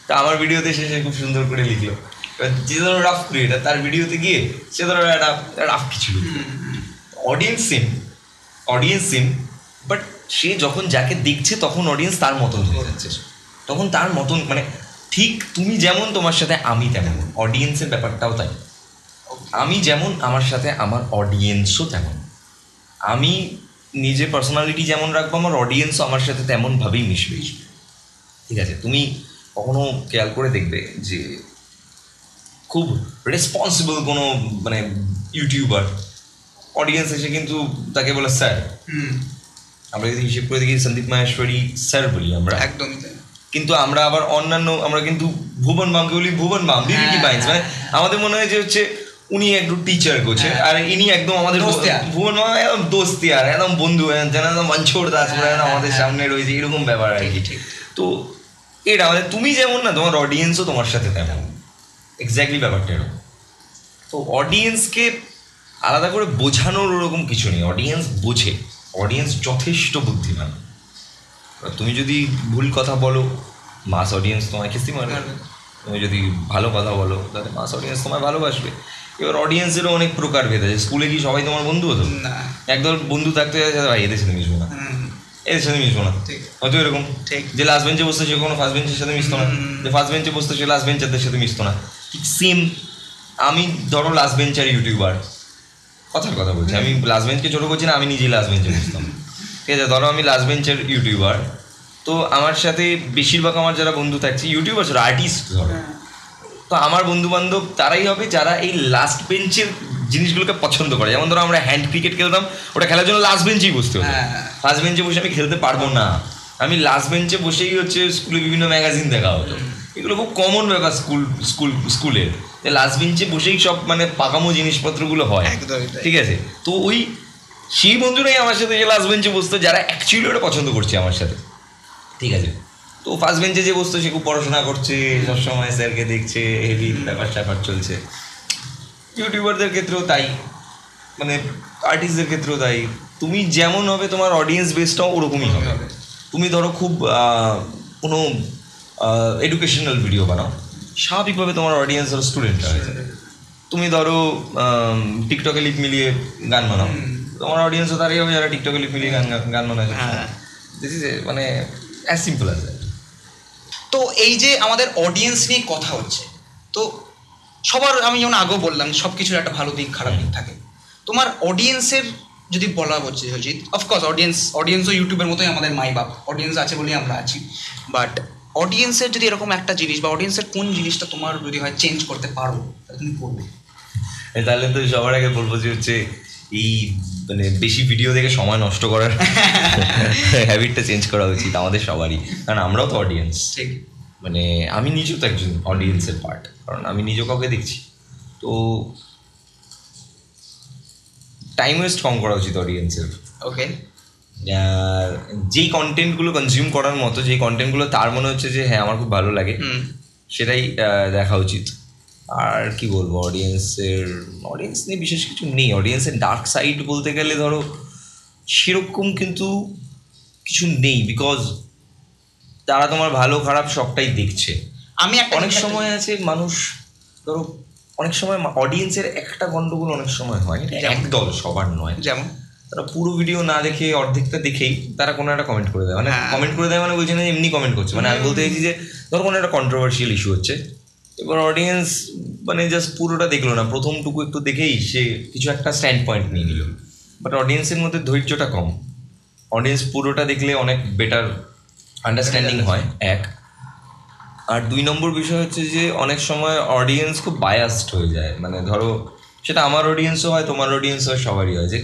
তা আমার ভিডিওতে সে খুব সুন্দর করে লিখলো। এবার যে ধরো রাফ ক্রিয়েটার তার ভিডিওতে গিয়ে সে ধরো একটা রাফ কিছু audience same audience same but সে যখন যাকে দেখছে তখন অডিয়েন্স তার মতন হয়ে যাচ্ছে। তখন তার মতন মানে ঠিক তুমি যেমন তোমার সাথে আমি তেমন। অডিয়েন্সের ব্যাপারটাও তাই। আমি যেমন আমার সাথে আমার অডিয়েন্সও তেমন। আমি নিজে পার্সোনালিটি যেমন রাখব আমার অডিয়েন্সও আমার সাথে তেমনভাবেই মিশবে। ঠিক আছে? তুমি কখনো খেয়াল করে দেখবে যে খুব রেসপন্সিবল কোনো মানে ইউটিউবার অডিয়েন্স এসে কিন্তু তাকে বলে স্যার হুম। আমরা যদি হিসেব করে দেখি সন্দীপ মাহেশ্বরী স্যার বলি আমরা। একদমই তাই। কিন্তু আমরা আবার অন্যান্য আমরা কিন্তু ভুবন বামকে বলি ভুবন বাম বিবিটি হ্যাঁ, বাইন্স মানে আমাদের মনে হয় যে হচ্ছে উনি একটু টিচার হ্যাঁ। আর ইনি একদম আমাদের। ভুবন একদম দোস্তিয়ার একদম বন্ধু যেন একদম মঞ্চোর দাস আমাদের হ্যাঁ, সামনে রয়েছে এরকম ব্যাপার আর কি। তো এটা মানে তুমি যেমন না তোমার অডিয়েন্সও তোমার সাথে তেমন। এক্স্যাক্টলি ব্যাপারটা এরকম। তো অডিয়েন্সকে আলাদা করে বোঝানোর ওরকম কিছু নেই। অডিয়েন্স বোঝে। অডিয়েন্স যথেষ্ট বুদ্ধিমান। তুমি যদি ভুল কথা বলো মাস অডিয়েন্স তোমায় খেস্তি মারবে। তুমি যদি ভালো কথা বলো তাহলে মাস অডিয়েন্স তোমায় ভালোবাসবে। এবার অডিয়েন্সেরও অনেক প্রকার ভেদ আছে। স্কুলে কি সবাই তোমার বন্ধু হতো? না। একদল বন্ধু থাকতে ভাই এদের সাথে মিশবো না। এদের সাথে মিশবো না। হয়তো এরকম। ঠিক। যে লাস্ট বেঞ্চে বসতে সে কোনো ফার্স্ট বেঞ্চের সাথে মিশতো না। যে ফার্স্ট বেঞ্চে বসতে সে লাস্ট বেঞ্চারদের সাথে মিশতো না। ঠিক সেম আমি ধরো লাস্ট বেঞ্চার ইউটিউবার কথার কথা বলছি। আমি লাস্ট বেঞ্চকে ছোটো করছি না আমি নিজেই লাস্ট বেঞ্চে বসতাম। ঠিক আছে? ধরো আমি লাস্ট বেঞ্চের ইউটিউবার তো আমার সাথে বেশিরভাগ আমার যারা বন্ধু থাকছে ইউটিউবার আর্টিস্ট ধরো। তো আমার বন্ধু বান্ধব তারাই হবে যারা এই লাস্ট বেঞ্চের জিনিসগুলোকে পছন্দ করে। যেমন ধরো আমরা হ্যান্ড ক্রিকেট খেলতাম ওটা খেলার জন্য লাস্ট বেঞ্চেই বসতে হতো। হ্যাঁ। ফার্স্ট বেঞ্চে বসে আমি খেলতে পারব না। আমি লাস্ট বেঞ্চে বসেই হচ্ছে স্কুলে বিভিন্ন ম্যাগাজিন দেখা হতো। এগুলো খুব কমন ব্যাপার স্কুল স্কুল স্কুলের। লাস্ট বেঞ্চে বসেই সব মানে পাকামো জিনিসপত্রগুলো হয়। ঠিক আছে? তো ওই সেই বন্ধুরাই আমার সাথে যে লাস্ট বেঞ্চে বসতো যারা অ্যাকচুয়ালি ওটা পছন্দ করছে আমার সাথে। ঠিক আছে? তো ফার্স্ট বেঞ্চে যে বসতো সে খুব পড়াশোনা করছে সবসময় স্যারকে দেখছে হেভি ব্যাপার স্যাপার চলছে। ইউটিউবারদের ক্ষেত্রেও তাই। মানে আর্টিস্টদের ক্ষেত্রেও তাই। তুমি যেমন হবে তোমার অডিয়েন্স বেসটাও ওরকমই হবে। তুমি ধরো খুব কোনো এডুকেশনাল ভিডিও বানাও। স্বাভাবিকভাবে তোমার অডিয়েন্স ধরো স্টুডেন্টরা হয়ে যাবে। তুমি ধরো টিকটকে লিপ মিলিয়ে গান বানাও। তোমার অডিয়েন্সও তারাই হবে যারা টিকটকে লিপ মিলিয়ে গান গান বানায়। হ্যাঁ। দিস ইজ মানে অ্যাজ সিম্পল অ্যাজ দ্যাট তো এই যে আমাদের অডিয়েন্স নিয়ে কথা হচ্ছে, তো সবার আমি যেমন আগেও বললাম সব কিছুর একটা ভালো দিক, খারাপ দিক থাকে। তোমার অডিয়েন্সের যদি বলা হচ্ছে অজিত অফকোর্স অডিয়েন্স অডিয়েন্সও ইউটিউবের মতোই আমাদের মাই বাপ অডিয়েন্স আছে বলেই আমরা আছি। বাট অডিয়েন্সের যদি এরকম একটা জিনিস বা অডিয়েন্সের কোন জিনিসটা তোমার যদি হয় চেঞ্জ করতে পারো, তাহলে তুমি করবে। তাহলে তো সবার আগে বলব যে হচ্ছে এই মানে বেশি ভিডিও দেখে সময় নষ্ট করার [laughs] হ্যাবিটটা চেঞ্জ করা উচিত আমাদের সবারই। কারণ আমরাও তো অডিয়েন্স ঠিক। মানে আমি নিজেও তো একজন অডিয়েন্সের পার্ট কারণ আমি নিজেও কাউকে দেখছি। তো টাইম ওয়েস্ট কম করা উচিত অডিয়েন্সের ওকে যেই কন্টেন্টগুলো কনজিউম করার মতো যেই কন্টেন্টগুলো তার মনে হচ্ছে যে হ্যাঁ আমার খুব ভালো লাগে সেটাই দেখা উচিত। আর কি বলব অডিয়েন্সের অডিয়েন্স নিয়ে বিশেষ কিছু নেই। অডিয়েন্সের ডার্ক সাইড বলতে গেলে ধরো সেরকম কিন্তু কিছু নেই বিকজ তারা তোমার ভালো খারাপ সবটাই দেখছে। আমি অনেক সময় আছে মানুষ ধরো অনেক সময় অডিয়েন্সের একটা গন্ডগোল অনেক সময় হয়? একদল সবার নয়। যেমন? তারা পুরো ভিডিও না দেখে অর্ধেকটা দেখেই তারা কোনো একটা কমেন্ট করে দেয়। মানে হ্যাঁ। কমেন্ট করে দেয় মানে বলছে না এমনি কমেন্ট করছে। মানে আমি বলতে চাইছি যে ধরো কোনো একটা কন্ট্রোভার্সিয়াল ইস্যু হচ্ছে। এবার অডিয়েন্স মানে জাস্ট পুরোটা দেখল না প্রথমটুকু একটু দেখেই সে কিছু একটা স্ট্যান্ড পয়েন্ট নিয়ে নিল। বাট অডিয়েন্সের মধ্যে ধৈর্যটা কম। অডিয়েন্স পুরোটা দেখলে অনেক বেটার আন্ডারস্ট্যান্ডিং হয় এক। আর দুই নম্বর বিষয় হচ্ছে যে অনেক সময় অডিয়েন্স খুব বায়াসড হয়ে যায়। মানে ধরো সেটা আমার অডিয়েন্সও হয় তোমার অডিয়েন্স হয় সবারই হয়। যে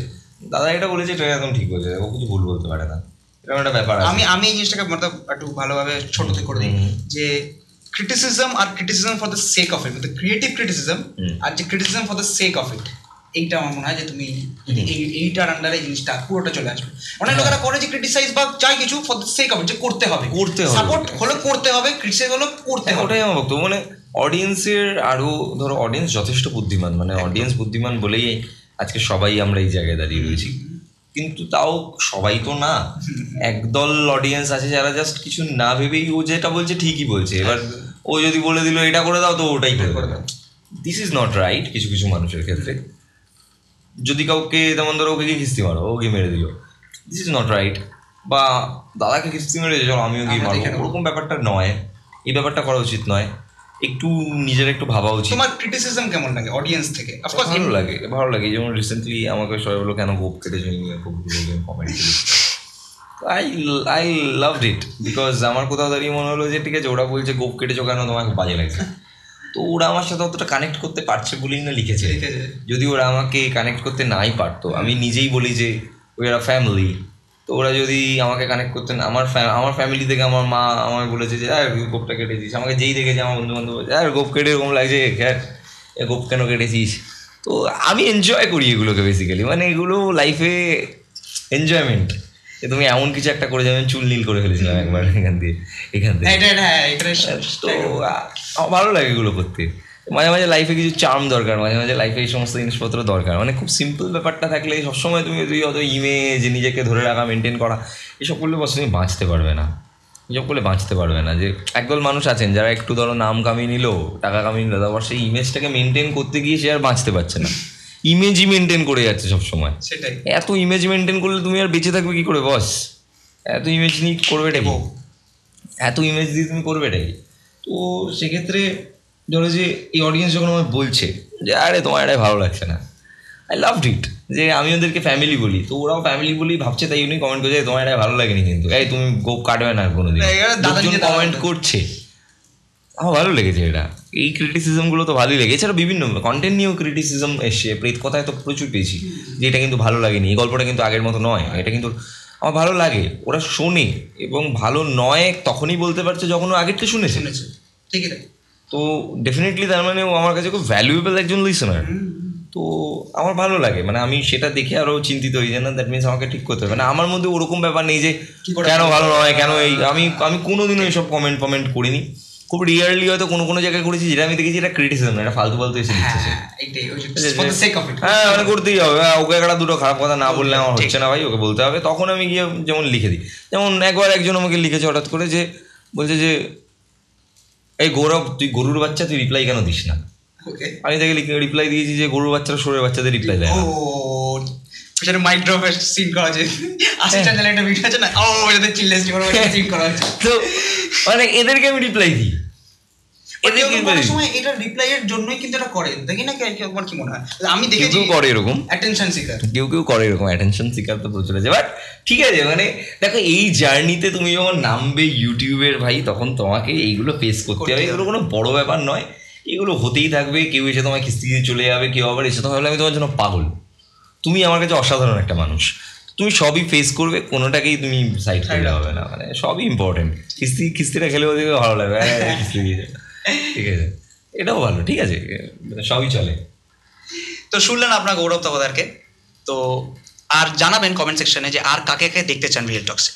দাদা এটা বলেছে এটা একদম ঠিক হয়ে যায় ও কিছু ভুল বলতে পারে না। এরকম একটা ব্যাপার আমি আমি এই জিনিসটাকে মতলব একটু ভালোভাবে ছোট থেকে করে দিই। যে criticism R criticism for the sake of it মানে ক্রিয়েটিভ ক্রিটিসিজম আর যে criticism for the sake of it এইটা আমার মনে হয় যে তুমি এই এইটার আন্ডারে জিনিসটা পুরোটা চলে আসবে। অনেক হ্যাঁ। লোকেরা করে যে ক্রিটিসাইজ বা চাই কিছু for the sake of it যে করতে হবে। করতে হবে। সাপোর্ট হলে করতে হবে ক্রিটিসাইজ হলে করতে হ্যাঁ, হবে। ওটাই আমার বক্তব্য। মানে অডিয়েন্সের আরও ধরো অডিয়েন্স যথেষ্ট বুদ্ধিমান। মানে অডিয়েন্স বুদ্ধিমান বলেই আজকে সবাই আমরা এই জায়গায় দাঁড়িয়ে রয়েছি। কিন্তু তাও সবাই তো না। একদল অডিয়েন্স আছে যারা জাস্ট কিছু না ভেবেই ও যেটা বলছে ঠিকই বলছে। এবার ও যদি বলে দিল এটা করে দাও তো ওটাই করে দাও। দিস ইজ নট রাইট কিছু কিছু মানুষের ক্ষেত্রে। যদি কাউকে তেমন ধরো ওকে গিয়ে কিস্তি মারো ওকে মেরে দিল। দিস ইজ নট রাইট বা দাদাকে কিস্তি মেরেছে চলো আমিও গিয়ে মারবো। ওরকম ব্যাপারটা নয়। এই ব্যাপারটা করা উচিত নয়। একটু নিজের একটু ভাবা উচিত। তোমার ক্রিটিসিজম কেমন লাগে অডিয়েন্স থেকে? অফকোর্স ভালো লাগে ভালো লাগে। যেমন রিসেন্টলি আমাকে সবাই বলল কেন গোপ কেটে কেটেছে খুব comment I I love it because আমার কোথাও দাঁড়িয়ে মনে হলো যে ঠিক আছে ওরা বলছে গোপ কেটেছো কেন? তোমাকে বাজে লাগছে। তো ওরা আমার সাথে অতটা কানেক্ট করতে পারছে বলেই না লিখেছে। যদি ওরা আমাকে কানেক্ট করতে নাই পারতো আমি নিজেই বলি যে ওই এরা ফ্যামিলি তো ওরা যদি আমাকে কানেক্ট করতেন আমার আমার ফ্যামিলি থেকে আমার মা আমায় বলেছে যে আর গোপটা কেটেছিস আমাকে যেই দেখেছে আমার বন্ধু বান্ধব বলছে আর গোপ কেটে এরকম লাগছে গোপ কেন কেটেছিস? তো আমি এনজয় করি এগুলোকে বেসিক্যালি মানে এগুলো লাইফে এনজয়মেন্ট তুমি এমন কিছু একটা করে যাবেন চুল নীল করে ফেলেছিলাম একবার এখান দিয়ে এখান থেকে এটা হ্যাঁ তো ভালো লাগে এগুলো করতে। মাঝে মাঝে লাইফে কিছু চার্ম দরকার মাঝে মাঝে লাইফে এই সমস্ত জিনিসপত্র দরকার। মানে খুব সিম্পল ব্যাপারটা থাকলে সবসময় তুমি তুই অত ইমেজ নিজেকে ধরে রাখা মেনটেন করা এসব করলে বস তুমি বাঁচতে পারবে না। এসব করলে বাঁচতে পারবে না। যে একদল মানুষ আছেন যারা একটু ধরো নাম কামিয়ে নিল টাকা কামিয়ে নিল তারপর সেই ইমেজটাকে মেনটেন করতে গিয়ে সে আর বাঁচতে পারছে না। ইমেজই মেনটেন করে যাচ্ছে সবসময়। সেটাই। এত ইমেজ মেনটেন করলে তুমি আর বেঁচে থাকবে কি করে বস এত ইমেজ নিয়ে করবে? এত ইমেজ দিয়ে তুমি করবে এটাই তো সেক্ষেত্রে ধরো যে এই অডিয়েন্স যখন আমায় বলছে যে আরে তোমার এটাই ভালো লাগছে না। আই লাভ ইট যে আমি ওদেরকে ফ্যামিলি বলি। তো ওরাও ফ্যামিলি বলি ভাবছে তাই উনি কমেন্ট করছে তোমার এটা ভালো লাগেনি কিন্তু। এই তুমি গোপ কাটবে না কোনোদিন। না, এরা দাদা লোকজন কমেন্ট করছে। আমার ভালো লেগেছে এটা। এই ক্রিটিসিজমগুলো তো ভালোই লেগে এছাড়া বিভিন্ন কন্টেন্ট নিয়েও ক্রিটিসিজম এসছে। প্রেত কথায় তো প্রচুর পেয়েছি যে এটা কিন্তু ভালো লাগেনি। এই গল্পটা কিন্তু আগের মতো নয়। এটা কিন্তু আমার ভালো লাগে। ওরা শোনে এবং ভালো নয় তখনই বলতে পারছে যখন ও আগেরটা শুনেছে। শুনেছে। ঠিকই তাই। তো ডেফিনেটলি তার মানে ও আমার কাছে খুব ভ্যালুয়েবল একজন লিসনার তো আমার ভালো লাগে। মানে আমি সেটা দেখে আরও চিন্তিত হই যে না দ্যাট মিনস আমাকে ঠিক করতে হবে। মানে আমার মধ্যে ওরকম ব্যাপার নেই যে কেন ভালো নয় কেন এই আমি আমি কোনোদিনও এইসব কমেন্ট ফমেন্ট করিনি। খুব রিয়ারলি হয়তো কোনো কোনো জায়গায় করেছি যেটা আমি দেখেছি এটা ক্রিটিসিজম এটা ফালতু ফালতু এসে দিচ্ছে। হ্যাঁ হ্যাঁ মানে করতেই হবে। হ্যাঁ, ওকে একটা দুটো খারাপ কথা না বললে আমার হচ্ছে না ভাই ওকে বলতে হবে। তখন আমি গিয়ে যেমন লিখে দিই। যেমন একবার একজন আমাকে লিখেছে হঠাৎ করে যে বলছে যে এই গৌরব তুই গরুর বাচ্চা তুই রিপ্লাই কেন দিস না? আমি তাকে রিপ্লাই দিয়েছি যে গরুর বাচ্চা সরের বাচ্চাদের রিপ্লাই দেয় মাইক সিন করা আছে আশি হ্যাঁ। চ্যানেলে একটা ভিডিও আছে না? ও ওটাতে চিল্লেস করা সিন করা আছে তো মানে এদেরকে আমি রিপ্লাই দিই কেউ এদেরকে কেউ reply কোনো দিই। সময় এটা রিপ্লাই এর জন্যই কিন্তু এটা করে দেখি না কি- তোমার কি মনে হয়। আমি কেউ দেখেছি কেউ করে এরকম। অ্যাটেনশন সিকার কেউ কেউ করে এরকম অ্যাটেনশন তো প্রচুর আছে। বাট ঠিক আছে মানে দেখো এই জার্নিতে তুমি যখন নামবে ইউটিউবের ভাই তখন তোমাকে এইগুলো ফেস করতে হবে। এগুলো কোনো বড় ব্যাপার নয়। এগুলো হতেই থাকবে কেউ এসে তোমায় কিস্তি দিয়ে চলে যাবে কেউ আবার এসে তোমার আমি তোমার জন্য পাগল। তুমি আমার কাছে অসাধারণ একটা মানুষ। তুমি সবই ফেস করবে কোনোটাকেই তুমি সাইড করলে হবে না। মানে সবই ইম্পর্টেন্ট কিস্তি কিস্তিটা খেলে ওদিকে ভালো লাগবে। হ্যাঁ, কিস্তি দিয়েছে ঠিক আছে এটাও ভালো ঠিক আছে মানে সবই চলে তো শুনলেন আপনার গৌরব তকদারকে তো আর জানাবেন কমেন্ট সেকশনে যে আর কাকে কাকে দেখতে চান রিয়েল টক্সে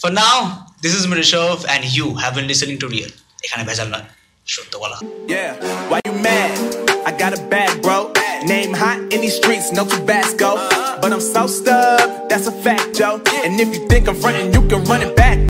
for now this is মিরিশভ and you have been listening to real এখানে ভেজাল নয় সত্য বলা why you mad? I got a bag, bro. Name hot in these streets, no Tabasco. But I'm so stubbed, that's a fact, Joe. And if you think I'm frontin', you can run it back.